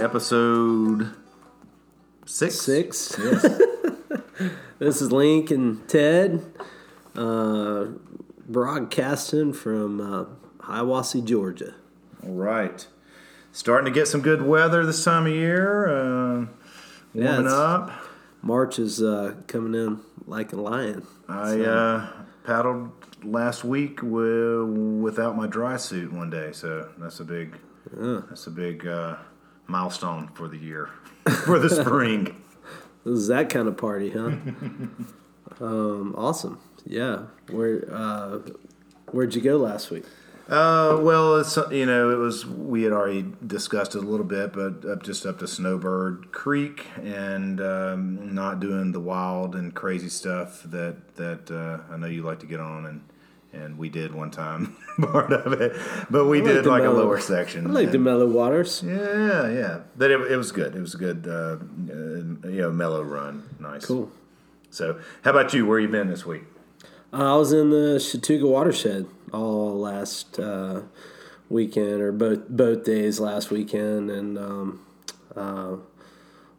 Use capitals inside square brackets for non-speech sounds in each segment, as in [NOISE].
episode six. Six. Yes. [LAUGHS] This is Link and Ted, uh, broadcasting from uh, Hiawassee, Georgia. All right. Starting to get some good weather this time of year. Uh, Yeah, warming it's- up. March is uh, coming in like a lion. I uh, paddled last week wi- without my dry suit one day, so that's a big that's a big uh, milestone for the year, [LAUGHS] for the spring. [LAUGHS] This is that kind of party, huh? [LAUGHS] um, awesome. Yeah. Where uh, Where'd you go last week? Uh, well, it's you know, it was we had already discussed it a little bit, but up just up to Snowbird Creek and um, not doing the wild and crazy stuff that that uh, I know you like to get on and. And we did one time [LAUGHS] part of it, but we I did like a lower section. I like the mellow waters. Yeah, yeah. But it, it was good. It was a good, uh, uh, you know, mellow run. Nice. Cool. So, how about you? Where you been this week? Uh, I was in the Chattooga watershed all last uh, weekend, or both both days last weekend, and um, uh,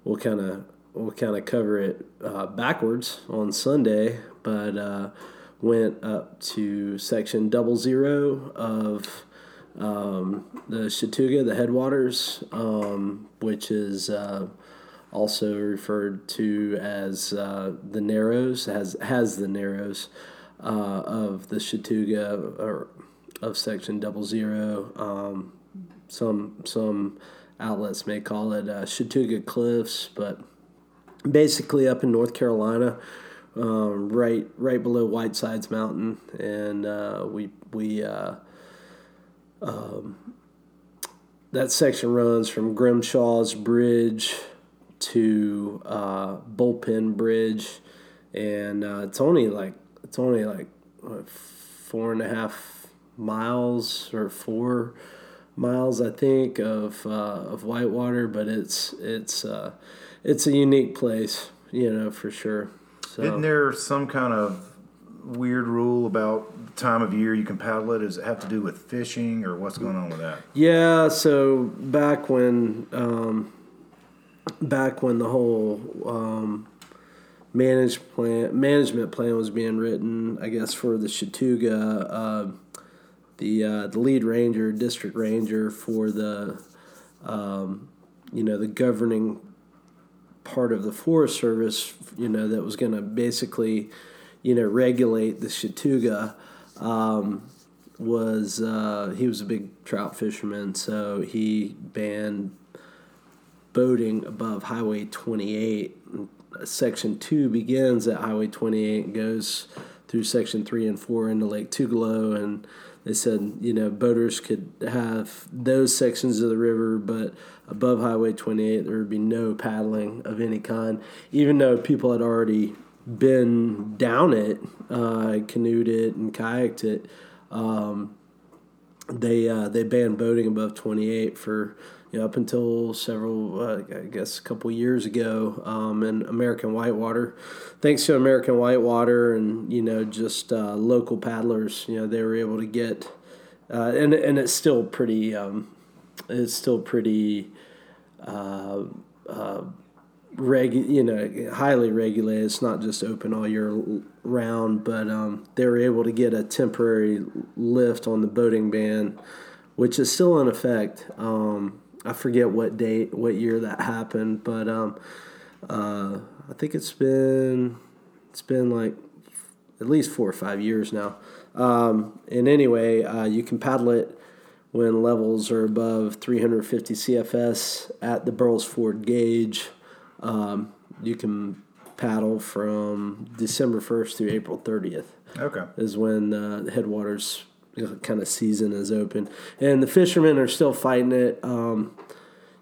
we'll kind of we'll kind of cover it uh, backwards on Sunday, but uh, went up to section double zero of um, the Chattooga, the headwaters, um, which is uh, also referred to as uh, the Narrows, has has the Narrows uh, of the Chattooga or of section double zero. Um, some some outlets may call it uh, Chattooga Cliffs, but basically up in North Carolina, um, right right below Whitesides Mountain, and uh, we we. Uh, that section runs from Grimshawes Bridge to uh, Bullpen Bridge, and uh, it's only like it's only like what, four and a half miles or four miles, I think, of uh, of Whitewater. But it's it's uh, it's a unique place, you know, for sure. So Isn't there some kind of weird rule about the time of year you can paddle it? Does it have to do with fishing or what's going on with that? Yeah, so back when um, back when the whole um, managed plan management plan was being written, I guess for the Chattooga, uh, the uh, the lead ranger, district ranger for the um, you know the governing part of the Forest Service, you know that was going to basically you know regulate the Chattooga. Um, was uh, he was a big trout fisherman, so he banned boating above Highway 28. Section 2 begins at Highway 28 and goes through Section 3 and 4 into Lake Tugaloo. And they said, you know, boaters could have those sections of the river, but above Highway 28, there would be no paddling of any kind, even though people had already been down it, uh, canoed it, and kayaked it. Um, they uh, they banned boating above 28 for you know up until several uh, I guess a couple years ago um, and American Whitewater thanks to American Whitewater and you know just uh, local paddlers you know they were able to get uh, and and it's still pretty um, it's still pretty uh, uh, reg you know highly regulated. It's not just open all year round but um, they were able to get a temporary lift on the boating ban which is still in effect. Um, i forget what date what year that happened but um, uh, i think it's been it's been like at least four or five years now. Um, and anyway uh, you can paddle it when levels are above 350 cfs at the Burrells Ford gauge um, you can paddle from December 1st through April 30th Okay. is when uh, the headwaters kind of season is open. And the fishermen are still fighting it. Um,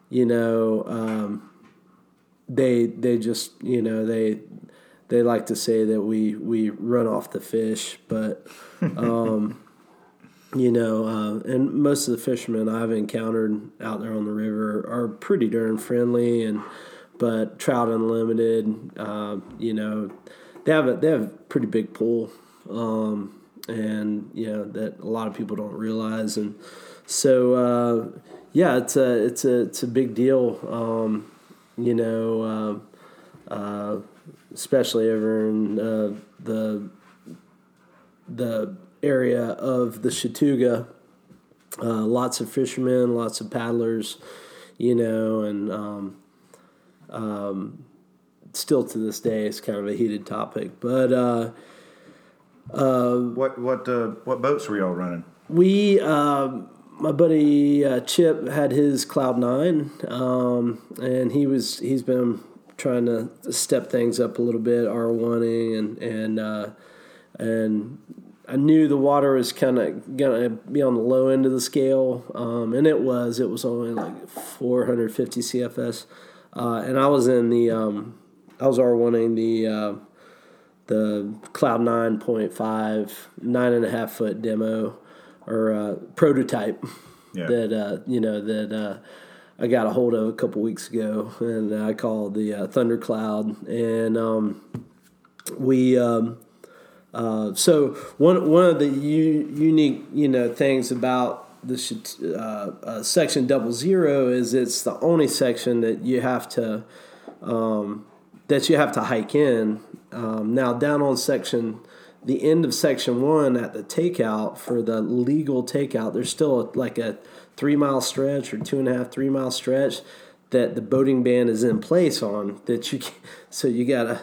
you know, um, they they just you know they they like to say that we we run off the fish, but [LAUGHS] um, you know, uh, and most of the fishermen I've encountered out there on the river are pretty darn friendly and but Trout Unlimited, uh, you know, they have a they have a pretty big pool, um, and you know that a lot of people don't realize. And so, uh, yeah, it's a it's a it's a big deal. Um, you know, uh, uh, especially over in uh, the the area of the Chattooga. Uh, lots of fishermen, lots of paddlers, you know, and um, um, still to this day, it's kind of a heated topic. But uh, uh, what what uh, what boats were y'all running? We, um, my buddy uh, Chip had his Cloud Nine, um, and he was he's been trying to step things up a little bit, R oneing and and uh, and I knew the water was kind of gonna be on the low end of the scale, um, and it was. It was only like 450 CFS, uh, and I was in the um, I was R oneing the uh, the Cloud 9.5 nine and a half foot demo or uh, prototype yeah. that uh, you know that uh, I got a hold of a couple weeks ago, and I called the uh, Thundercloud, and um, we. Um, uh, so one one of the u- unique you know things about the uh, uh, section double zero is it's the only section that you have to um, that you have to hike in. Um, now down on section the end of section one at the takeout for the legal takeout, there's still like a three mile stretch or two and a half three mile stretch that the boating ban is in place on that you [LAUGHS] so you gotta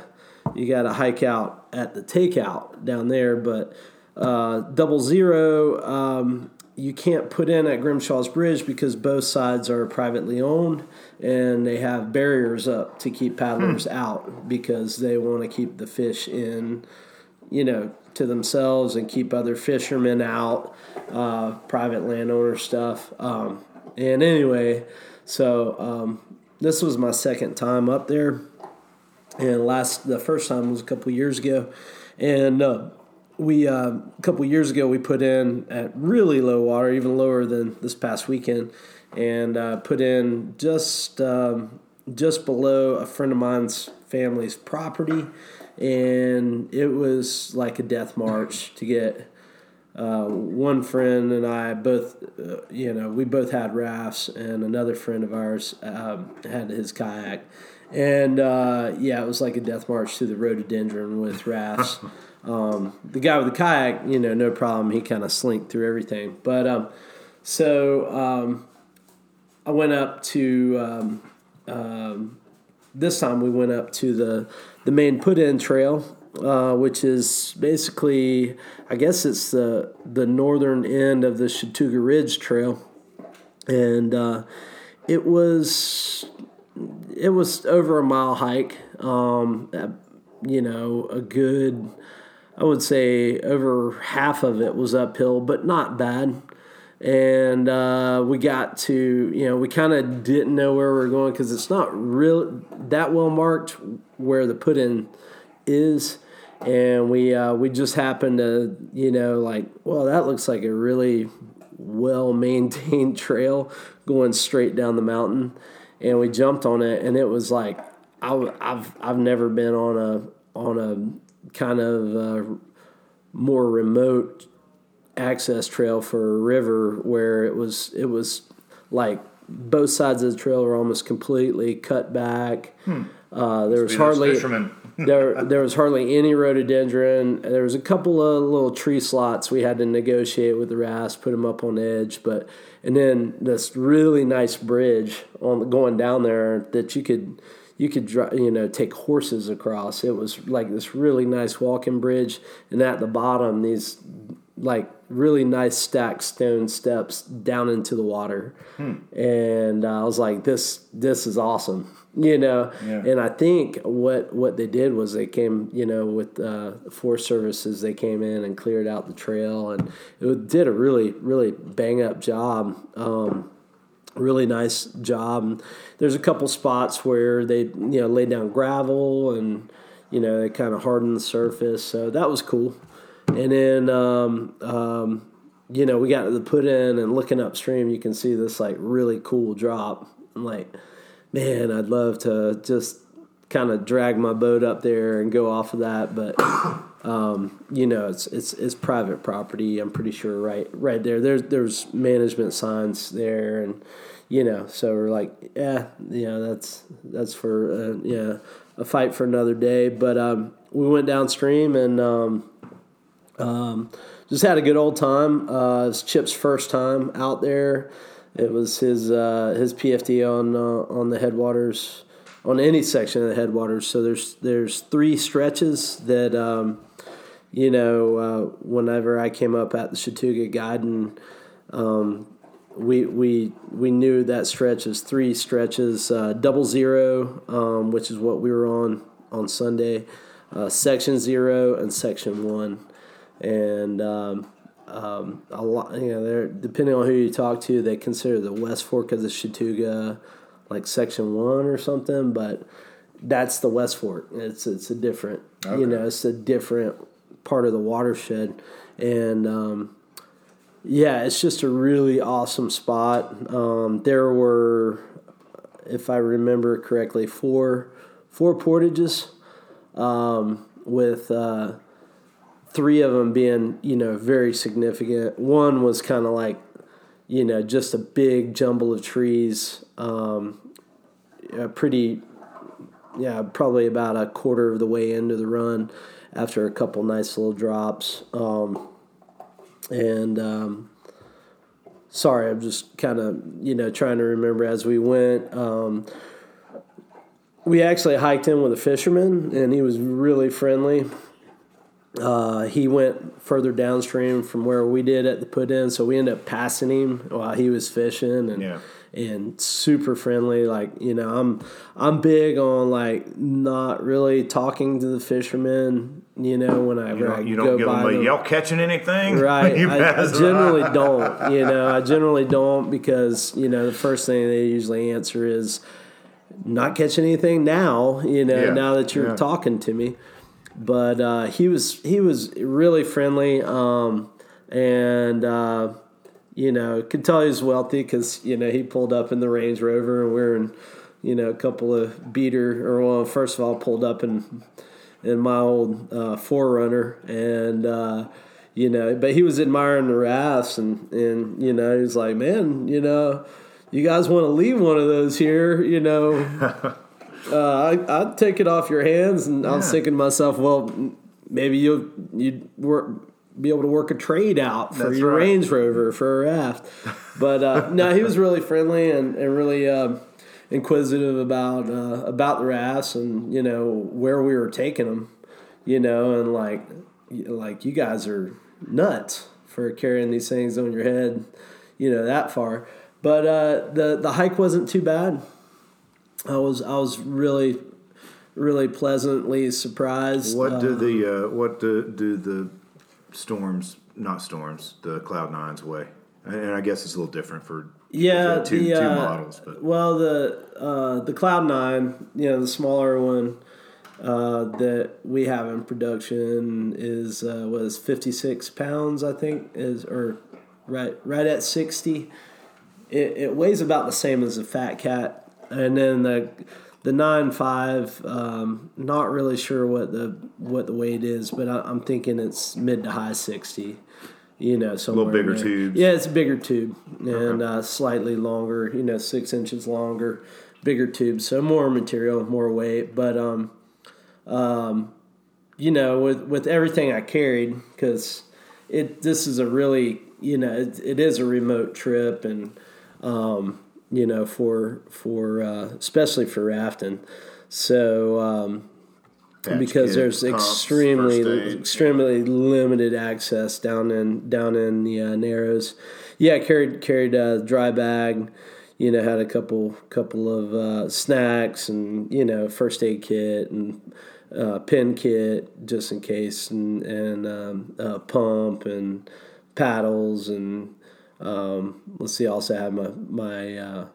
you got to hike out at the takeout down there. But uh, double zero, um, you can't put in at Grimshawes Bridge because both sides are privately owned and they have barriers up to keep paddlers hmm. out because they want to keep the fish in, you know, to themselves and keep other fishermen out, uh, private landowner stuff. Um, and anyway, so um, this was my second time up there and last the first time was a couple years ago, and uh, we uh, a couple years ago we put in at really low water, even lower than this past weekend, and uh, put in just um, just below a friend of mine's family's property, and it was like a death march to get. Uh, one friend and I both, uh, you know, we both had rafts, and another friend of ours um, had his kayak and uh, yeah, it was like a death march through the rhododendron with rafts. [LAUGHS] um, the guy with the kayak, you know, no problem. He kind of slinked through everything. But um, so um, I went up to um, um, this time we went up to the the main put in trail, uh, which is basically I guess it's the the northern end of the Chattooga Ridge Trail, and uh, it was it was over a mile hike. Um, you know, a good, I would say over half of it was uphill, but not bad. And uh, we got to, you know, we kind of didn't know where we were going because it's not real that well marked where the put in is. And we uh, we just happened to, you know, like, well, that looks like a really well maintained [LAUGHS] trail going straight down the mountain and we jumped on it, and it was like I, have I've never been on a on a kind of uh, more remote access trail for a river where it was it was like both sides of the trail were almost completely cut back. Hmm. Uh, there was hardly there there was hardly any rhododendron. There was a couple of little tree slots we had to negotiate with the rafts, put them up on edge, but and then this really nice bridge on going down there that you could you could you know take horses across. It was like this really nice walking bridge, and at the bottom these like really nice stacked stone steps down into the water. Hmm. And uh, I was like, this this is awesome you know? Yeah. and i think what what they did was they came you know with uh, forest services they came in and cleared out the trail and it did a really really bang up job um, really nice job. And there's a couple spots where they you know laid down gravel and you know they kind of hardened the surface. So that was cool. And then um, um, you know we got to the put in and looking upstream you can see this like really cool drop like man, I'd love to just kind of drag my boat up there and go off of that, but [COUGHS] um, you know, it's it's it's private property. I'm pretty sure right right there. There's there's management signs there, and you know, so we're like, yeah, yeah, that's that's for uh, yeah a fight for another day. But um, we went downstream and um, um, just had a good old time. Uh, it's Chip's first time out there. It was his uh, his PFD on uh, on the headwaters on any section of the headwaters. So there's there's three stretches that um, you know uh, whenever I came up at the Chattooga Guiding, um, we we we knew that stretch is three stretches, uh, double zero, um, which is what we were on on Sunday, uh, section zero and section one, and um, um, a lot, you know, they're depending on who you talk to, they consider the West Fork of the Chattooga like section one or something, but that's the West Fork. It's it's a different, okay. you know, it's a different part of the watershed, and um, yeah, it's just a really awesome spot. Um, there were, if I remember correctly, four four portages um, with. Uh, three of them being you know very significant. One was kind of like you know just a big jumble of trees, um, pretty yeah probably about a quarter of the way into the run after a couple nice little drops. Um, and um, sorry, I'm just kind of you know trying to remember as we went. Um, we actually hiked in with a fisherman, and he was really friendly. Uh, he went further downstream from where we did at the put in, so we ended up passing him while he was fishing, and yeah. and super friendly. Like you know, I'm I'm big on like not really talking to the fishermen. You know, whenever you don't, I you don't give them a y'all catching anything, [LAUGHS] right? I, I generally don't. You [LAUGHS] know, I generally don't because you know the first thing they usually answer is not catching anything now. You know, yeah. now that you're yeah. talking to me but uh, he was he was really friendly, um, and uh, you know could tell he was wealthy because you know he pulled up in the Range Rover and we're in you know a couple of beater or well first of all pulled up in in my old uh, 4Runner and uh, you know but he was admiring the rafts and and you know he's like man you know you guys want to leave one of those here you know [LAUGHS] uh, I, would take it off your hands, and yeah. I was thinking to myself, well, maybe you you'd work be able to work a trade out for That's your right. Range Rover for a raft. But uh, [LAUGHS] no, he was really friendly and, and really uh, inquisitive about uh, about the rafts and you know where we were taking them, you know, and like like you guys are nuts for carrying these things on your head, you know, that far. But uh, the the hike wasn't too bad. I was I was really really pleasantly surprised. What do the uh, what do, do the storms not storms the cloud nines weigh? And I guess it's a little different for yeah two, the, two uh, models. But well, the uh, the cloud nine, you know, the smaller one uh, that we have in production is uh, was fifty six pounds, I think, is or right right at sixty. It, it weighs about the same as a fat cat and then the the nine five, um, not really sure what the what the weight is, but I, am thinking it's mid to high sixty. You know, somewhere a little bigger tube. Yeah, it's a bigger tube and okay. uh, slightly longer. You know, six inches longer, bigger tube, so more material, more weight. But um, um, you know, with with everything I carried, because it this is a really you know it, it is a remote trip and um, you know, for for uh, especially for rafting. So um, because kit, there's pumps, extremely extremely limited access down in down in the uh, narrows. Yeah, carried carried a dry bag. You know, had a couple couple of uh, snacks and you know first aid kit and uh, pin kit just in case and and um, pump and paddles and um, let's see. I also have my my uh,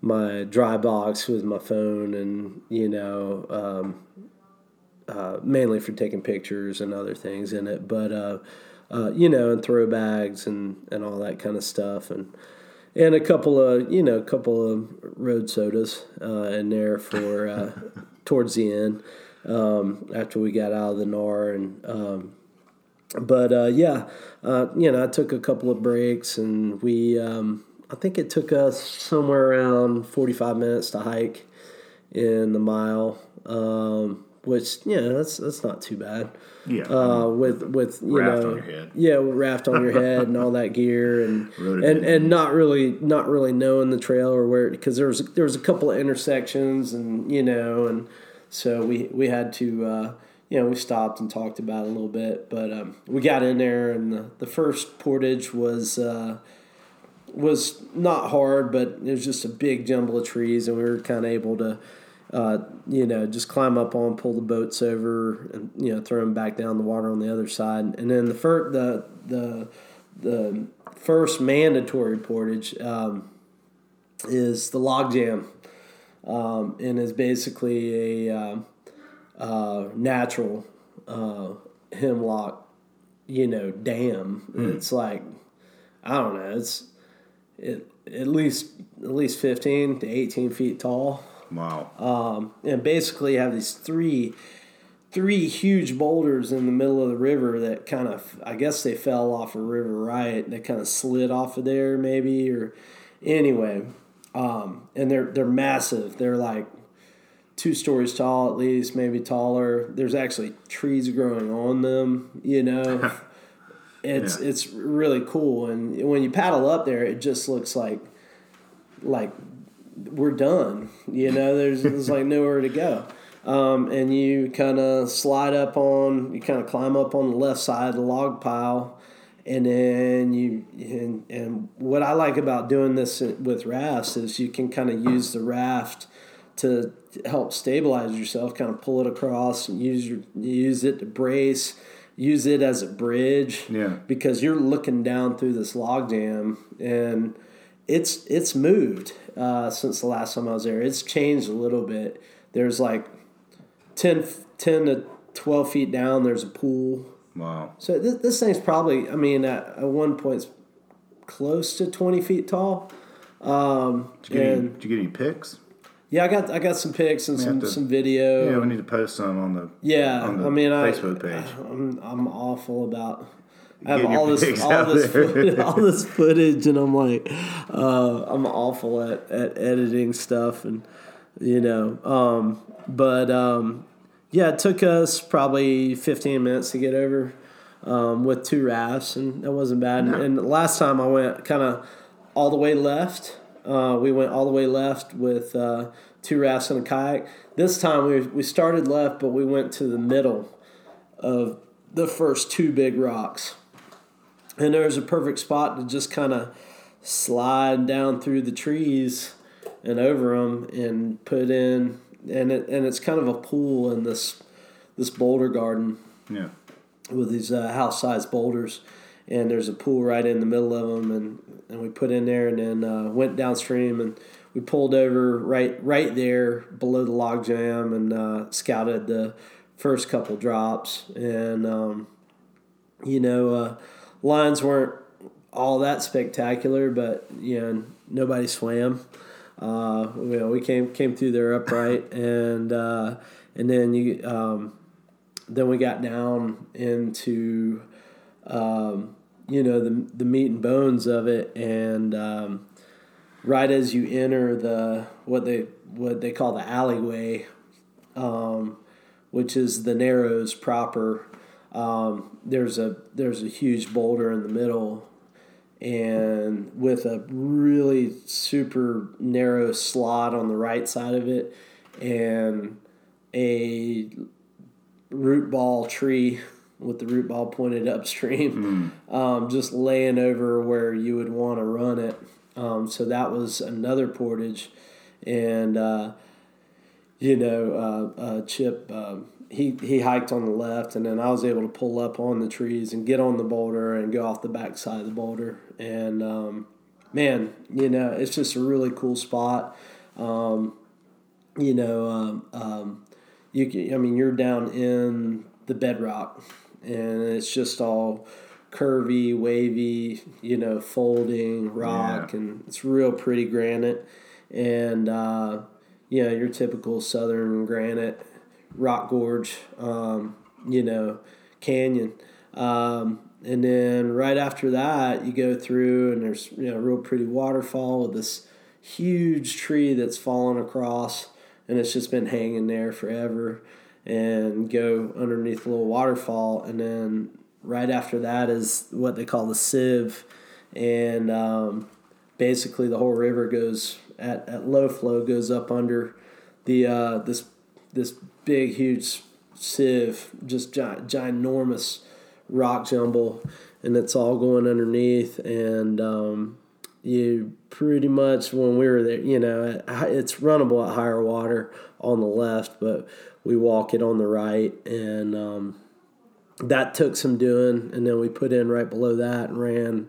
my dry box with my phone, and you know, um, uh, mainly for taking pictures and other things in it. But uh, uh, you know, and throw bags and and all that kind of stuff, and and a couple of you know, a couple of road sodas uh, in there for uh, [LAUGHS] towards the end. um, after we got out of the NAR and. But uh, yeah, uh, you know, I took a couple of breaks and we, um, I think it took us somewhere around 45 minutes to hike in the mile, um, which, yeah, that's, that's not too bad. Yeah. Uh, with, with, you Raft know, on your head. yeah, raft on your head and all that gear and, [LAUGHS] and, and not really, not really knowing the trail or where, because there was, there was a couple of intersections and, you know, and so we, we had to, uh, you know, we stopped and talked about it a little bit, but um, we got in there, and the, the first portage was uh, was not hard, but it was just a big jumble of trees, and we were kind of able to, uh, you know, just climb up on, pull the boats over, and you know, throw them back down the water on the other side. And then the first the the the first mandatory portage um, is the log jam, um, and is basically a um, uh, natural uh, hemlock, you know, dam. It's like I don't know. It's it, at least at least fifteen to eighteen feet tall, Wow. um, and basically you have these three three huge boulders in the middle of the river that kind of I guess they fell off a river right. They kind of slid off of there maybe or anyway. Um, and they're they're massive. They're like two stories tall at least, maybe taller. There's actually trees growing on them, you know. [LAUGHS] it's Yeah. it's really cool and when you paddle up there it just looks like like we're done. You know, there's there's like nowhere to go. Um, and you kind of slide up on, you kind of climb up on the left side of the log pile, and then you and, and what I like about doing this with rafts is you can kind of use the raft to help stabilize yourself, kind of pull it across and use your use it to brace, use it as a bridge. Yeah. Because you're looking down through this log jam and it's it's moved uh, since the last time I was there. It's changed a little bit. There's like 10, 10 to twelve feet down. There's a pool. Wow. So this, this thing's probably, I mean, at, at one point, it's close to twenty feet tall. Um, Did you, get any, did you get any pics? Yeah, I got I got some pics and some to- some video. Yeah, we need to post some on the Yeah, on the I mean, I, Facebook page. [SIGHS] I'm, I'm awful about. I have all this, all this, footage, [LAUGHS] all this footage, and I'm like, uh, I'm awful at, at editing stuff, and you know, um, but um, yeah, it took us probably 15 minutes to get over um, with two rafts, and that wasn't bad. And, and last time I went kind of all the way left. Uh, we went all the way left with uh, two rafts and a kayak. This time we we started left, but we went to the middle of the first two big rocks, and there was a perfect spot to just kind of slide down through the trees and over them and put in and it and it's kind of a pool in this this boulder garden Yeah. with these uh, house sized boulders, and there's a pool right in the middle of them, and, and we put in there, and then uh, went downstream, and we pulled over right right there below the log jam, and uh, scouted the first couple drops, and um, you know, uh, lines weren't all that spectacular, but you know, nobody swam. Uh, you know, we came came through there upright, [LAUGHS] and uh, and then you. Um, then we got down into um, you know the the meat and bones of it, and um, right as you enter the what they what they call the alleyway, um, which is the Narrows proper, um, there's a there's a huge boulder in the middle, and with a really super narrow slot on the right side of it, and a root ball tree with the root ball pointed upstream, [LAUGHS] um, just laying over where you would want to run it. Um, so that was another portage, and uh, you know, uh, uh, Chip uh, he he hiked on the left, and then I was able to pull up on the trees and get on the boulder and go off the back side of the boulder. And um, man, you know, it's just a really cool spot. Um, you know, um, um, you can, I mean, you're down in the bedrock, and it's just all curvy, wavy, you know, folding rock, Yeah. and it's real pretty granite, and uh, you know, your typical southern granite, rock gorge, um, you know, canyon. Um, and then right after that, you go through and there's you know a real pretty waterfall with this huge tree that's fallen across, and it's just been hanging there forever. And go underneath a little waterfall, and then right after that is what they call the sieve, and um, basically the whole river goes at, at low flow goes up under the uh, this this big huge sieve, just gi- ginormous rock jumble, and it's all going underneath. And um, you pretty much when we were there, you know, it's runnable at higher water on the left, but we walk it on the right, and um, that took some doing. And then we put in right below that and ran.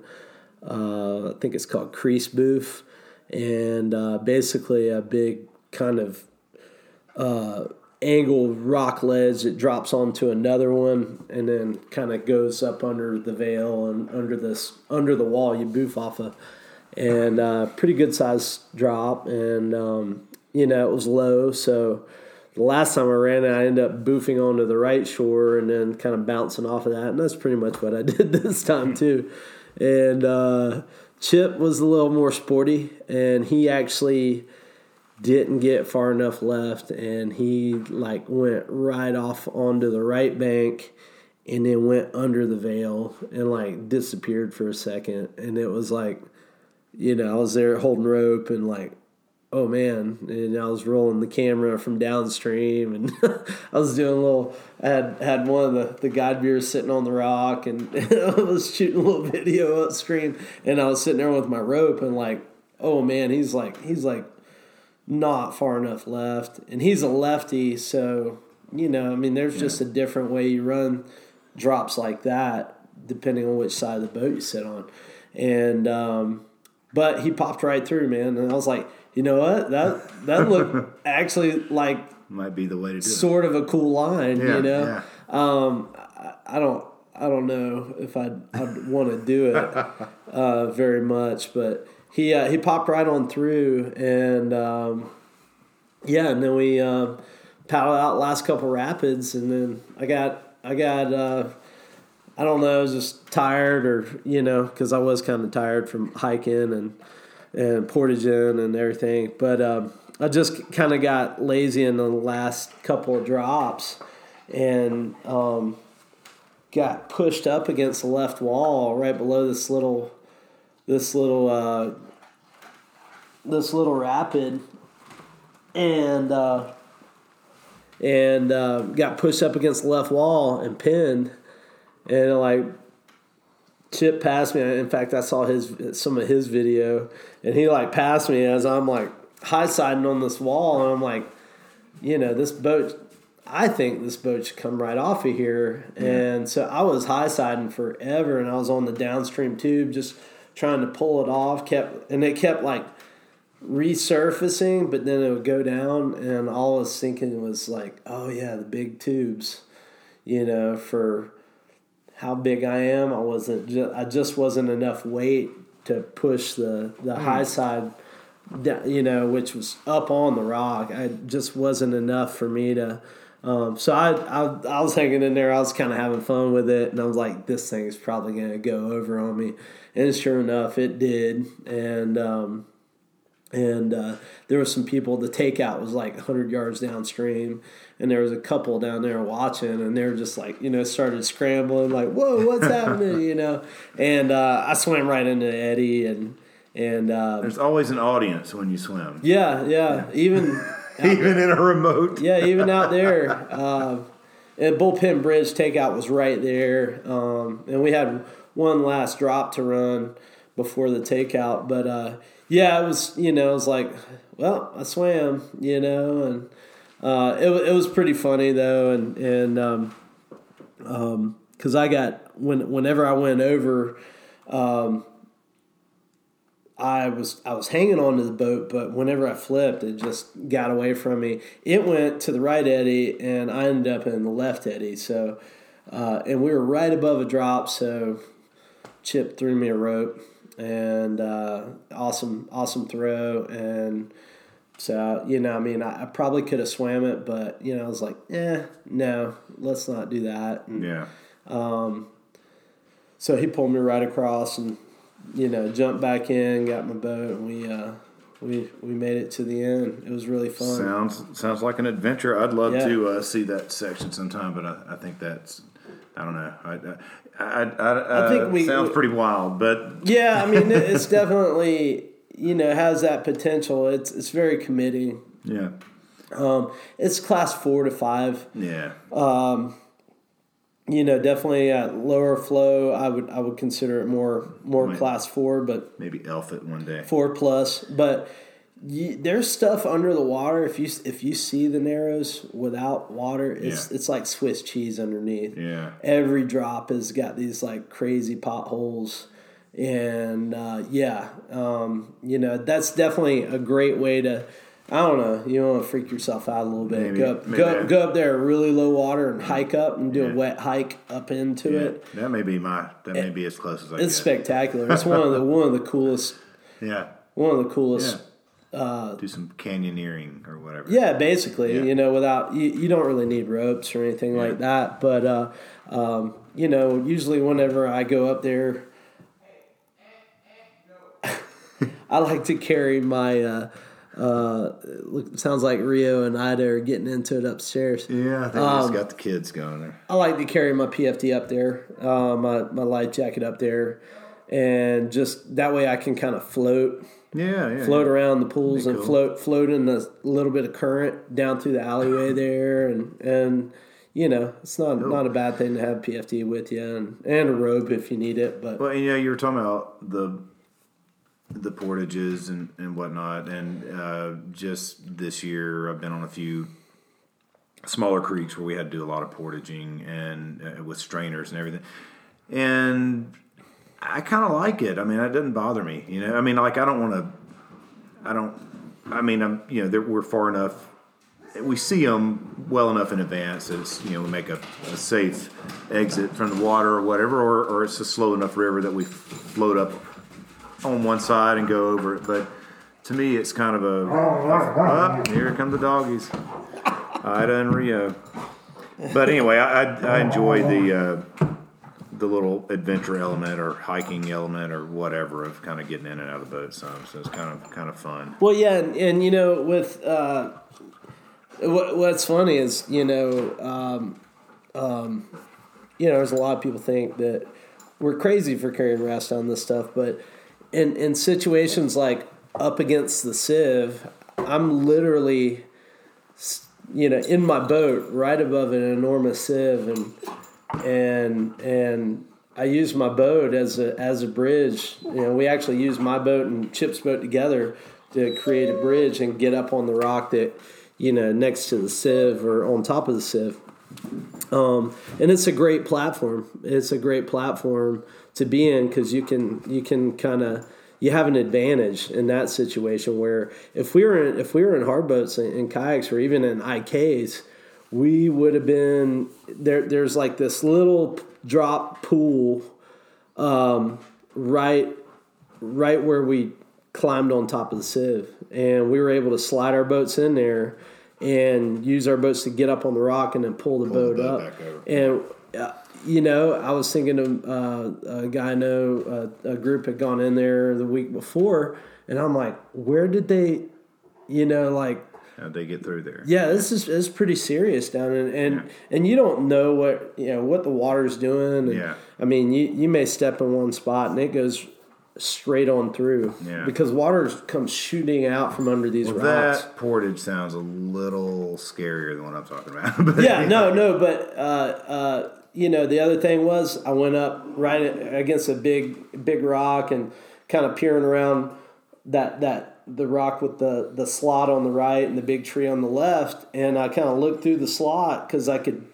Uh, I think it's called Crease Booth, and uh, basically a big kind of uh, angled rock ledge that drops onto another one and then kind of goes up under the veil and under this under the wall you boof off of and uh, pretty good size drop and um, you know it was low so the last time I ran it I ended up boofing onto the right shore and then kind of bouncing off of that and that's pretty much what I [LAUGHS] did this time too. And uh, Chip was a little more sporty and he actually didn't get far enough left and he like went right off onto the right bank and then went under the veil and like disappeared for a second. And it was like you know i was there holding rope and like oh man and i was rolling the camera from downstream and [LAUGHS] i was doing a little i had had one of the, the guide beers sitting on the rock and [LAUGHS] i was shooting a little video upstream and i was sitting there with my rope and like oh man he's like he's like not far enough left. And he's a lefty, so, you know, I mean, there's yeah. just a different way you run drops like that, depending on which side of the boat you sit on. And, um, but he popped right through, man. And I was like, you know what? That, that looked [LAUGHS] actually like, might be the way to do sort it. of a cool line, yeah, you know? Yeah. Um, I, I don't, I don't know if I'd, I'd want to do it [LAUGHS] uh, very much, but he uh, he popped right on through, and um, yeah, and then we uh, paddled out last couple rapids, and then I got I got uh, I don't know, I was just tired, or you know, because I was kind of tired from hiking and and portaging and everything, but um, I just kind of got lazy in the last couple of drops, and um, got pushed up against the left wall right below this little this little uh, this little rapid, and uh, and uh, got pushed up against the left wall and pinned, and like Chip passed me. In fact, I saw his some of his video, and he like passed me as I'm like high siding on this wall, and I'm like, you know, this boat. I think this boat should come right off of here, yeah. and so I was high siding forever, and I was on the downstream tube just trying to pull it off. Kept and it kept like resurfacing, but then it would go down, and all I was thinking was like, oh yeah, the big tubes, you know, for how big I am, I wasn't. Just, I just wasn't enough weight to push the the mm. high side, you know, which was up on the rock. I just wasn't enough for me to. Um, so I, I I was hanging in there. I was kind of having fun with it, and I was like, "This thing is probably going to go over on me." and sure enough, it did. And um, and uh, there was some people. The takeout was like 100 yards downstream, and there was a couple down there watching, and they were just like, you know, started scrambling, like, "Whoa, what's happening?" [LAUGHS] You know. And uh, I swam right into Eddie, and and uh, there's always an audience when you swim. Yeah, yeah, even [LAUGHS] even in a remote. yeah, even out there. Uh, and bullpen bridge takeout was right there, um, and we had one last drop to run before the takeout. But uh, yeah, it was you know it was like well I swam you know and uh, it it was pretty funny though and and um, um, cause I got when whenever I went over. Um, I was I was hanging onto the boat, but whenever I flipped, it just got away from me. It went to the right eddy, and I ended up in the left eddy. So, uh, and we were right above a drop, so Chip threw me a rope, and uh, awesome, awesome throw, and So you know, I mean, I, I probably could have swam it, but you know, I was like, eh, no, let's not do that. And Yeah. so he pulled me right across, and you know, jumped back in, got my boat, and we uh, we we made it to the end. It was really fun. Sounds sounds like an adventure. I'd love Yeah. to uh, see that section sometime, but I, I think that's I don't know. I I, I, I, I think uh, we- sounds pretty wild, but Yeah, I mean, it's [LAUGHS] definitely you know has that potential. It's it's very committing. yeah, Um, it's class four to five. yeah, Um, You know, definitely at lower flow. I would I would consider it more more class four, but maybe elf it one day. four plus. But you, there's stuff under the water. If you if you see the narrows without water, it's Yeah. it's like Swiss cheese underneath. Yeah, Every drop has got these like crazy potholes, and uh, yeah, um, you know that's definitely a great way to. I don't know. You want to freak yourself out a little bit. Maybe- go up, go, that- go up there, really low water, and hike up and do Yeah. a wet hike up into yeah. it. That may be my. That may be as close as I can. It's get. spectacular. It's one of the one of the coolest [LAUGHS] Yeah, one of the coolest yeah. Do some canyoneering or whatever. Uh, Yeah, basically, Yeah. you know, without you, you don't really need ropes or anything like that. But uh, um, you know, usually whenever I go up there, [LAUGHS] I like to carry my. Uh, uh, sounds like Rio and Ida are getting into it upstairs. yeah. I think Um, just got the kids going there. I like to carry my PFD up there, uh, my my life jacket up there, and just that way I can kind of float Yeah, yeah. float around the pools and cool. float float in a little bit of current down through the alleyway [SIGHS] there and and you know it's not not a bad thing to have PFD with you and, and a rope if you need it but Well, yeah, you were talking about the the portages and, and whatnot, and uh, just this year I've been on a few smaller creeks where we had to do a lot of portaging and uh, with strainers and everything, and I kind of like it. I mean, it doesn't bother me. You know, I mean, like I don't want to. I don't. I mean, I'm. You know, we're far enough. We see them well enough in advance it's you know we make a, a safe exit from the water or whatever, or, or it's a slow enough river that we float up on one side and go over it. But to me, it's kind of a. Oh, here come the doggies, Ida and Rio. But anyway, I, I, I enjoy the uh, the little adventure element or hiking element or whatever of kind of getting in and out of the boat some. So it's kind of kind of fun. well yeah and, and you know with uh, what, what's funny is you know um, um, you know there's a lot of people think that we're crazy for carrying rest on this stuff but in in situations like up against the sieve I'm literally you know, in my boat, right above an enormous sieve, and and and I use my boat as a as a bridge. You know, we actually use my boat and Chip's boat together to create a bridge and get up on the rock that you know next to the sieve or on top of the sieve. Um, and it's a great platform. It's a great platform to be in because you can you can kind of you have an advantage in that situation where if we were in, if we were in hard boats and, and kayaks or even in IKs, we would have been there. There's like this little drop pool um, right right where we climbed on top of the sieve, and we were able to slide our boats in there and use our boats to get up on the rock and then pull the Pull the boat boat up. And uh, you know, I was thinking of uh, a guy I know, uh, a group had gone in there the week before, and I'm like, where did they, you know, like How'd they get through there? yeah, this is this is pretty serious down in, and and you don't know what you know what the water's doing. And, Yeah. I mean, you you may step in one spot and it goes straight on through. Yeah. Because water comes shooting out from under these Well, rocks. that portage sounds a little scarier than what I'm talking about. [LAUGHS] But yeah, no, no, but uh, uh, you know, the other thing was I went up right against a big, big rock and kind of peering around that that the rock with the the slot on the right and the big tree on the left, and I kind of looked through the slot because I could.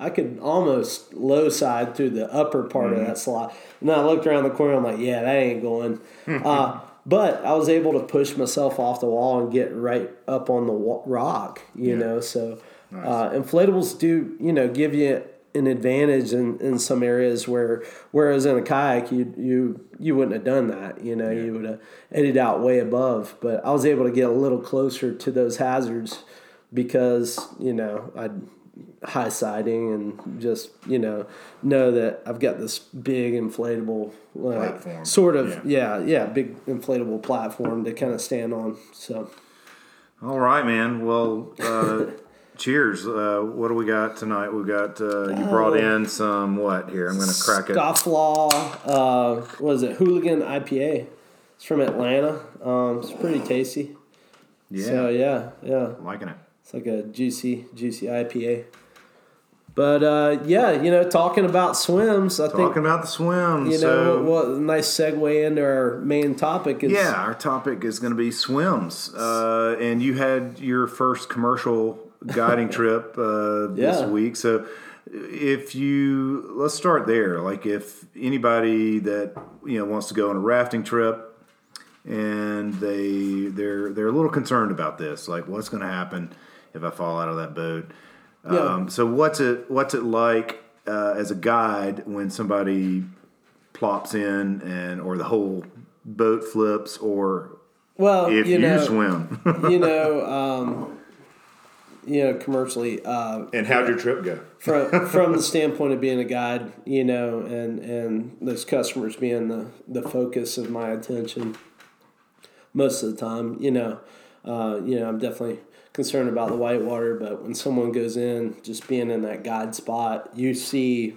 I could almost low side through the upper part of that slot. And then I looked around the corner. I'm like, yeah, that ain't going. uh, but I was able to push myself off the wall and get right up on the rock. You Yeah. know, so uh, inflatables do you know give you an advantage in, in some areas where whereas in a kayak you you you wouldn't have done that you know yeah. you would have eddied out way above but I was able to get a little closer to those hazards because you know I'd high siding and just you know know that I've got this big inflatable like platform. sort of yeah. yeah yeah big inflatable platform to kind of stand on so all right man well uh, [LAUGHS] cheers. Uh, what do we got tonight? We got uh, you brought oh. in some what? Here I'm gonna crack it. Scofflaw uh what is it? Hooligan IPA it's from Atlanta. Um, it's pretty tasty. Yeah. So yeah yeah. I'm liking it. It's like a juicy juicy IPA but uh, yeah, you know, talking about swims, I talking think talking about the swims. You know, so, what nice segue into our main topic is. Yeah, our topic is going to be swims, uh, and you had your first commercial guiding trip uh, this yeah. week. So, if you let's start there. Like, if anybody that you know wants to go on a rafting trip, and they they're they're a little concerned about this, like what's going to happen if I fall out of that boat yeah. Um, so what's it what's it like uh, as a guide when somebody plops in and or the whole boat flips or well if you, know, swim you [LAUGHS] know um, you know commercially uh, and how'd your trip go? from [LAUGHS] from the standpoint of being a guide you know and and those customers being the the focus of my attention most of the time you know uh, you know I'm definitely concerned about the whitewater, but when someone goes in, just being in that guide spot, you see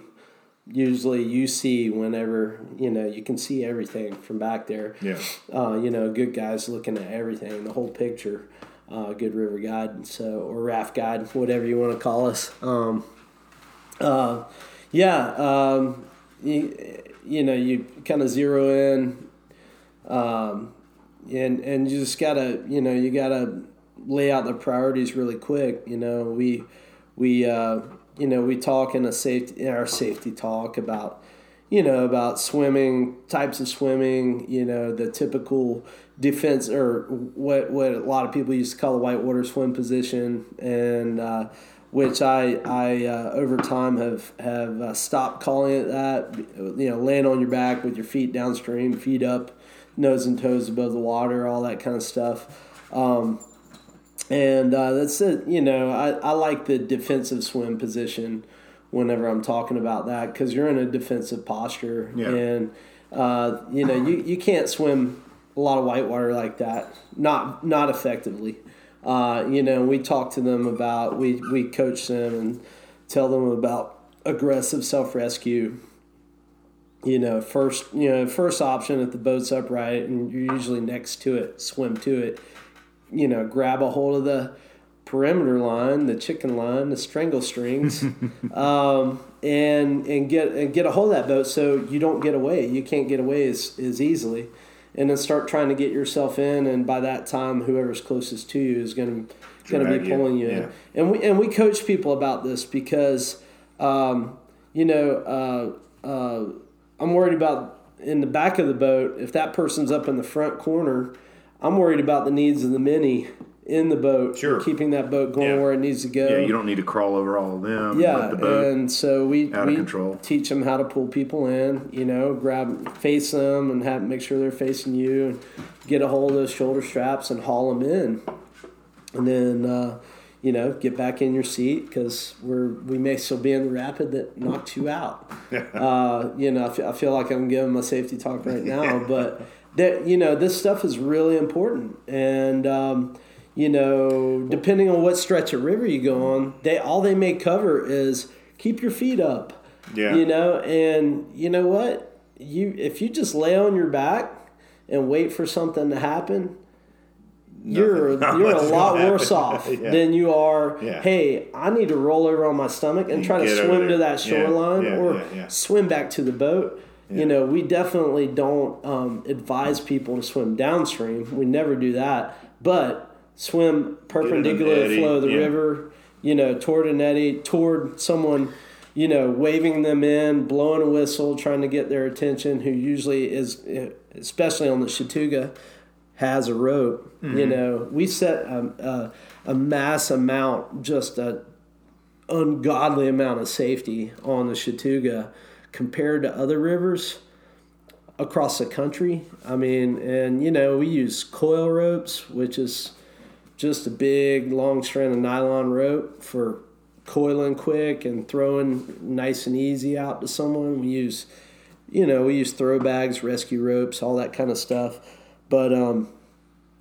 usually you see whenever you know you can see everything from back there. Yeah. Uh, you know good guys looking at everything the whole picture uh, good river guide so or raft guide whatever you want to call us um, uh, yeah um, you, you know you kind of zero in um, and and you just gotta you know you gotta lay out the priorities really quick. You know, we we uh, you know we talk in a safety in our safety talk about you know about swimming types of swimming. You know the typical defense or what what a lot of people used to call the white water swim position and. Uh, which I, I uh, over time have have uh, stopped calling it that. You know, land on your back with your feet downstream, feet up, nose and toes above the water, all that kind of stuff. Um, and uh, that's it. You know, I, I like the defensive swim position whenever I'm talking about that because you're in a defensive posture. Yeah. And, uh, you know, you, you can't swim a lot of whitewater like that, not, not effectively. Uh, you know, we talk to them about, we, we coach them and tell them about aggressive self rescue. You know, first you know, first option if the boat's upright and you're usually next to it, swim to it you know, grab a hold of the perimeter line, the chicken line, the strangle strings, [LAUGHS] um, and and get and get a hold of that boat so you don't get away. You can't get away as, as easily, and then start trying to get yourself in. And by that time, whoever's closest to you is going to going to be pulling you, you in. And we and we coach people about this because, um, you know, uh, uh, I'm worried about in the back of the boat if that person's up in the front corner I'm worried about the needs of the many in the boat, sure. keeping that boat going yeah. where it needs to go. Yeah, you don't need to crawl over all of them. Yeah, the and so we we teach them how to pull people in. You know, grab, face them, and have make sure they're facing you, and get a hold of those shoulder straps and haul them in, and then. Uh, you know, get back in your seat because we're we may still be in the rapid that knocked you out. [LAUGHS] uh, you know, I feel, I feel like I'm giving my safety talk right now, [LAUGHS] but that you know this stuff is really important and um, you know depending on what stretch of river you go on they all they may cover is keep your feet up yeah you know and you know what you if you just lay on your back and wait for something to happen you're [LAUGHS] you're a lot worse off [LAUGHS] yeah. than you are. Yeah. Hey, I need to roll over on my stomach and, and try to swim to that shoreline yeah. or swim back to the boat. You know, we definitely don't um, advise people to swim downstream. We never do that. But swim perpendicular to the flow of the yeah. river, you know, toward an eddy, toward someone, you know, waving them in, blowing a whistle, trying to get their attention, who usually is, especially on the Chattooga, has a rope. Mm-hmm. You know, we set a, a, a mass amount, just a ungodly amount of safety on the Chattooga compared to other rivers across the country. I mean, and you know, we use coil ropes, which is just a big long strand of nylon rope for coiling quick and throwing nice and easy out to someone. We use, you know, we use throw bags, rescue ropes, all that kind of stuff. But um,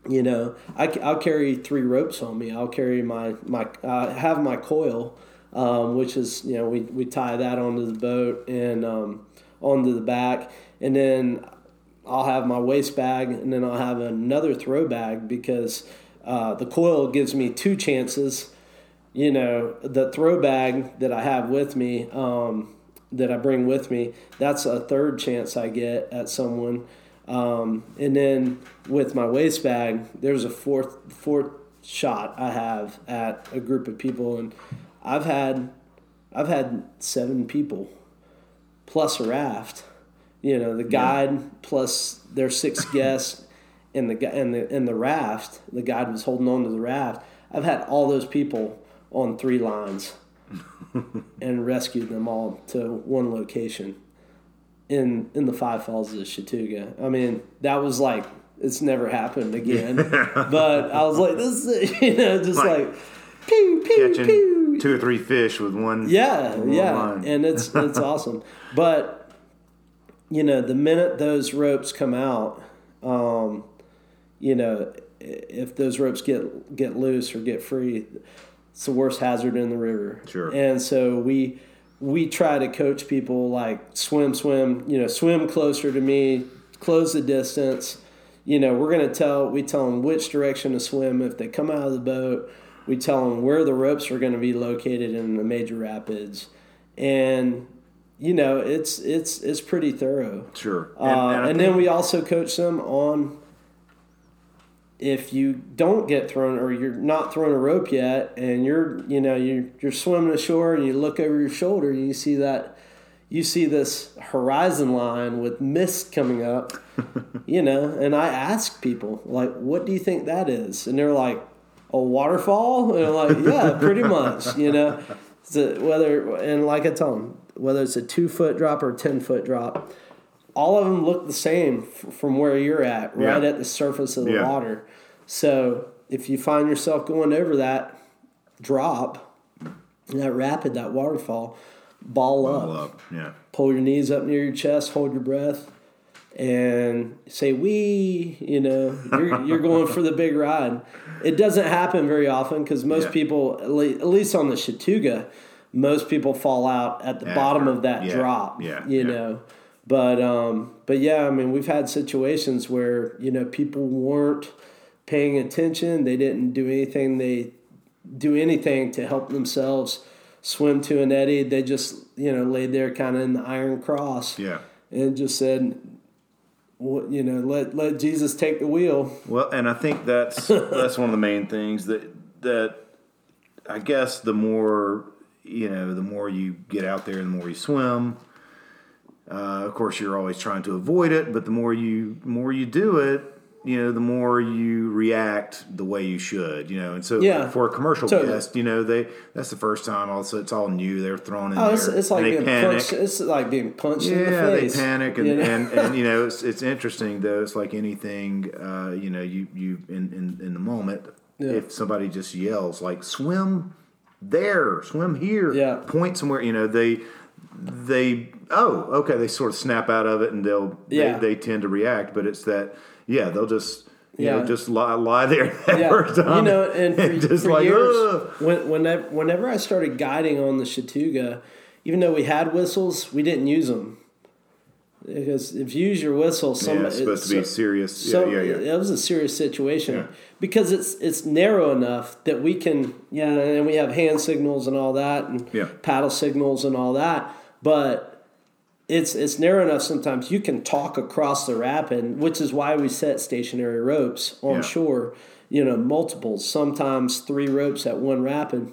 you know, I, will carry three ropes on me. I'll carry my my I have my coil, um, which is you know we we tie that onto the boat and um, onto the back, and then I'll have my waist bag, and then I'll have another throw bag because uh, the coil gives me two chances. You know, the throw bag that I have with me, um, that I bring with me, that's a third chance I get at someone. Um, and then with my waist bag, there's a fourth fourth shot I have at a group of people, and I've had I've had seven people plus a raft. You know, the guide yeah. plus their six guests and the and the and the raft. The guide was holding on to the raft. I've had all those people on three lines [LAUGHS] and rescued them all to one location in in the Five Falls of Chattooga. I mean, that was like it's never happened again. [LAUGHS] but I was like, this is [LAUGHS] you know just like, like pew pew pew. two or three fish with one. Yeah, one yeah, and it's it's awesome. But you know, the minute those ropes come out, um, you know, if those ropes get get loose or get free, it's the worst hazard in the river. Sure. And so we we try to coach people like swim, swim, you know, swim closer to me, close the distance. You know, we're going to tell, we tell them which direction to swim. If they come out of the boat, we tell them where the ropes are going to be located in the major rapids. And, you know, it's, it's, it's pretty thorough. Sure. And, uh, and, and then we also coach them on if you don't get thrown or you're not throwing a rope yet and you're you know you're, you're swimming ashore and you look over your shoulder and you see that you see this horizon line with mist coming up [LAUGHS] you know and i ask people like what do you think that is? And they're like a waterfall? And i'm like yeah pretty much you know. So whether and like i tell them whether it's a two foot drop or a ten foot drop all of them look the same f- from where you're at, right yeah. at the surface of the yeah. water. So if you find yourself going over that drop, that rapid, that waterfall, ball, ball up. up. Yeah. Pull your knees up near your chest, hold your breath, and say "we." You know, you're [LAUGHS] you're going for the big ride. It doesn't happen very often because most yeah. people, at least on the Chattooga, most people fall out at the After. bottom of that drop. Yeah. You know. But um, but yeah, I mean, we've had situations where you know people weren't paying attention. They didn't do anything. They do anything to help themselves swim to an eddy. They just you know laid there kind of in the iron cross. Yeah. And just said, you know, let let Jesus take the wheel. Well, and I think that's [LAUGHS] that's one of the main things that that I guess the more you know, the more you get out there, the more you swim uh, of course, you're always trying to avoid it, but the more you more you do it, you know, the more you react the way you should, you know. And so, yeah, for a commercial totally. guest, you know, they that's the first time. Also, it's all new. They're thrown in oh, there. It's, it's like being panic. punched. It's like being punched yeah, in the face. they panic, and, you know? and, and, you [LAUGHS] know, it's it's interesting though. It's like anything, uh, you know, you you in in, in the moment, yeah. if somebody just yells like swim there, swim here, yeah, point somewhere, you know, they they oh okay they sort of snap out of it and they'll yeah. they, they tend to react but it's that yeah they'll just you yeah. know just lie, lie there that [LAUGHS] yeah. you know and for, and just for like, years when, whenever, whenever I started guiding on the Chattooga even though we had whistles we didn't use them because if you use your whistle, somebody, yeah, it's supposed to be serious. So, yeah, yeah, yeah. It was a serious situation yeah. because it's it's narrow enough that we can, yeah, and we have hand signals and all that, and yeah. paddle signals and all that but it's it's narrow enough sometimes you can talk across the rapid, which is why we set stationary ropes on yeah. shore. You know, multiples, sometimes three ropes at one rapid,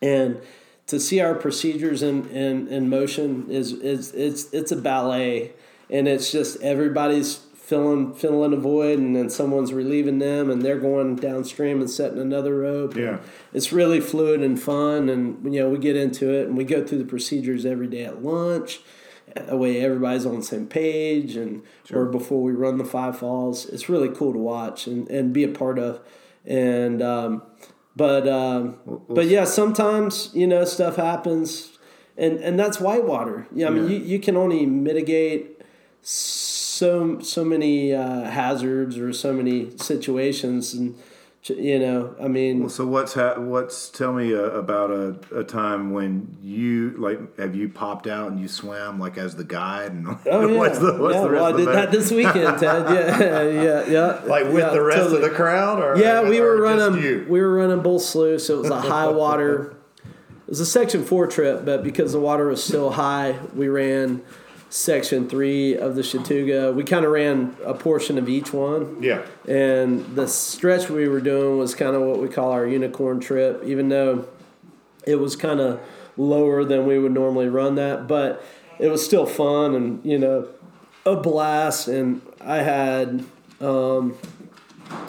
and to see our procedures in, in, in motion is is it's it's a ballet, and it's just everybody's filling filling a void, and then someone's relieving them, and they're going downstream and setting another rope. Yeah. it's really fluid and fun, and you know we get into it, and we go through the procedures every day at lunch. That way, everybody's on the same page, and or before we run the five falls, it's really cool to watch and, and be a part of. And um, but um, but yeah, sometimes you know stuff happens, and and that's whitewater. Yeah, I mean Yeah. you, you can only mitigate so so so many uh, hazards or so many situations, and you know I mean So what's ha- what's tell me uh, about a, a time when you like have you popped out and you swam like as the guide and Oh [LAUGHS] yeah, what's the what's yeah. the rest well, I did that this weekend, Ted. Yeah, [LAUGHS] yeah, yeah. [LAUGHS] like with yeah, the rest totally. of the crowd or Yeah, we or were running. you? We were running Bull Sluice. So it was a high water. It was a section four trip, but because the water was still high, we ran section three of the Chattooga. We kind of ran a portion of each one. yeah And the stretch we were doing was kind of what we call our unicorn trip, even though it was kind of lower than we would normally run that, but it was still fun and, you know, a blast. And I had um,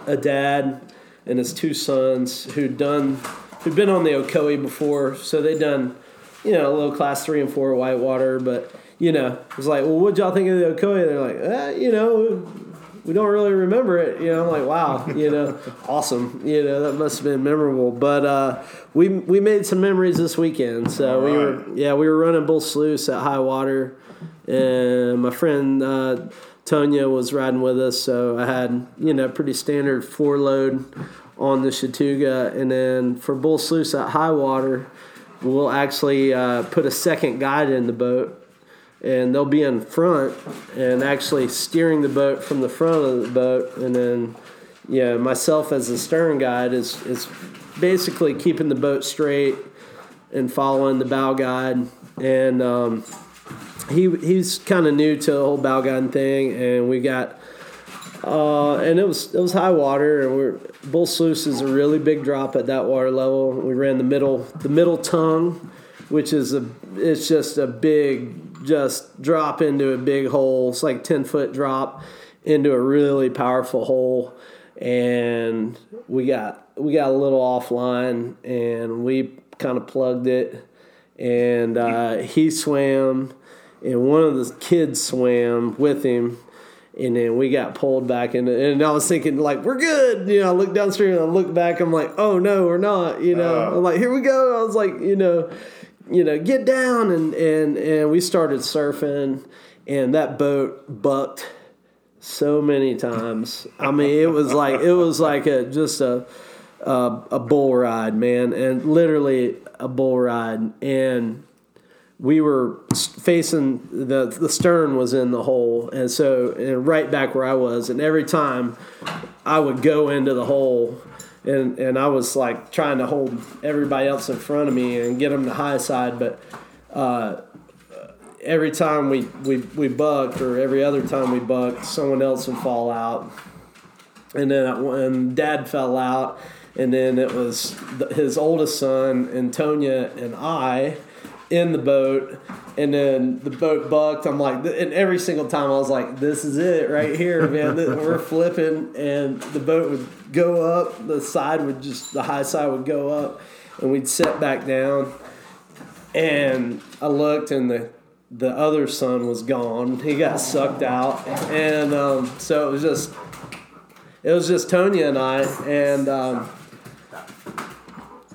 a dad and his two sons who'd done, who'd been on the Ocoee before. So they'd done, you know, a little class three and four whitewater, but, you know, it was like, well, what'd y'all think of the Ocoee? They're like, eh, you know, we don't really remember it. You know, I'm like, wow, you know, [LAUGHS] awesome. You know, that must have been memorable. But uh, we we made some memories this weekend. So we were yeah we were running Bull Sluice at high water, and my friend uh, Tonya was riding with us. So I had you know pretty standard four load on the Chattooga, and then for Bull Sluice at high water, we'll actually uh, put a second guide in the boat and they'll be in front and actually steering the boat from the front of the boat and then yeah myself as the stern guide is is basically keeping the boat straight and following the bow guide and um, he he's kind of new to the whole bow guide thing and we got uh, and it was it was high water, and we're Bull Sluice is a really big drop at that water level. We ran the middle the middle tongue, which is a it's just a big just drop into a big hole. It's like ten foot drop into a really powerful hole, and we got we got a little offline, and we kind of plugged it, and uh, he swam, and one of the kids swam with him. And then we got pulled back in and I was thinking like we're good. You know I looked downstream and I looked back. I'm like oh no we're not you know? Oh. I'm like here we go. I was like you know you know get down and and and we started surfing and that boat bucked so many times. I mean it was like it was like a just a a, a bull ride man and literally a bull ride. And we were facing the the stern was in the hole, and so and right back where I was, and every time I would go into the hole, and and I was like trying to hold everybody else in front of me and get them to high side, but uh, every time we we we bucked, or every other time we bucked, someone else would fall out, and then when Dad fell out, and then it was his oldest son and Tonya and I in the boat, and then the boat bucked. I'm like, and every single time I was like, this is it right here, man. We're flipping, and the boat would go up, the side would just, the high side would go up, and we'd set back down. And I looked, and the the other son was gone. He got sucked out, and um, so it was just it was just Tonya and I, and um,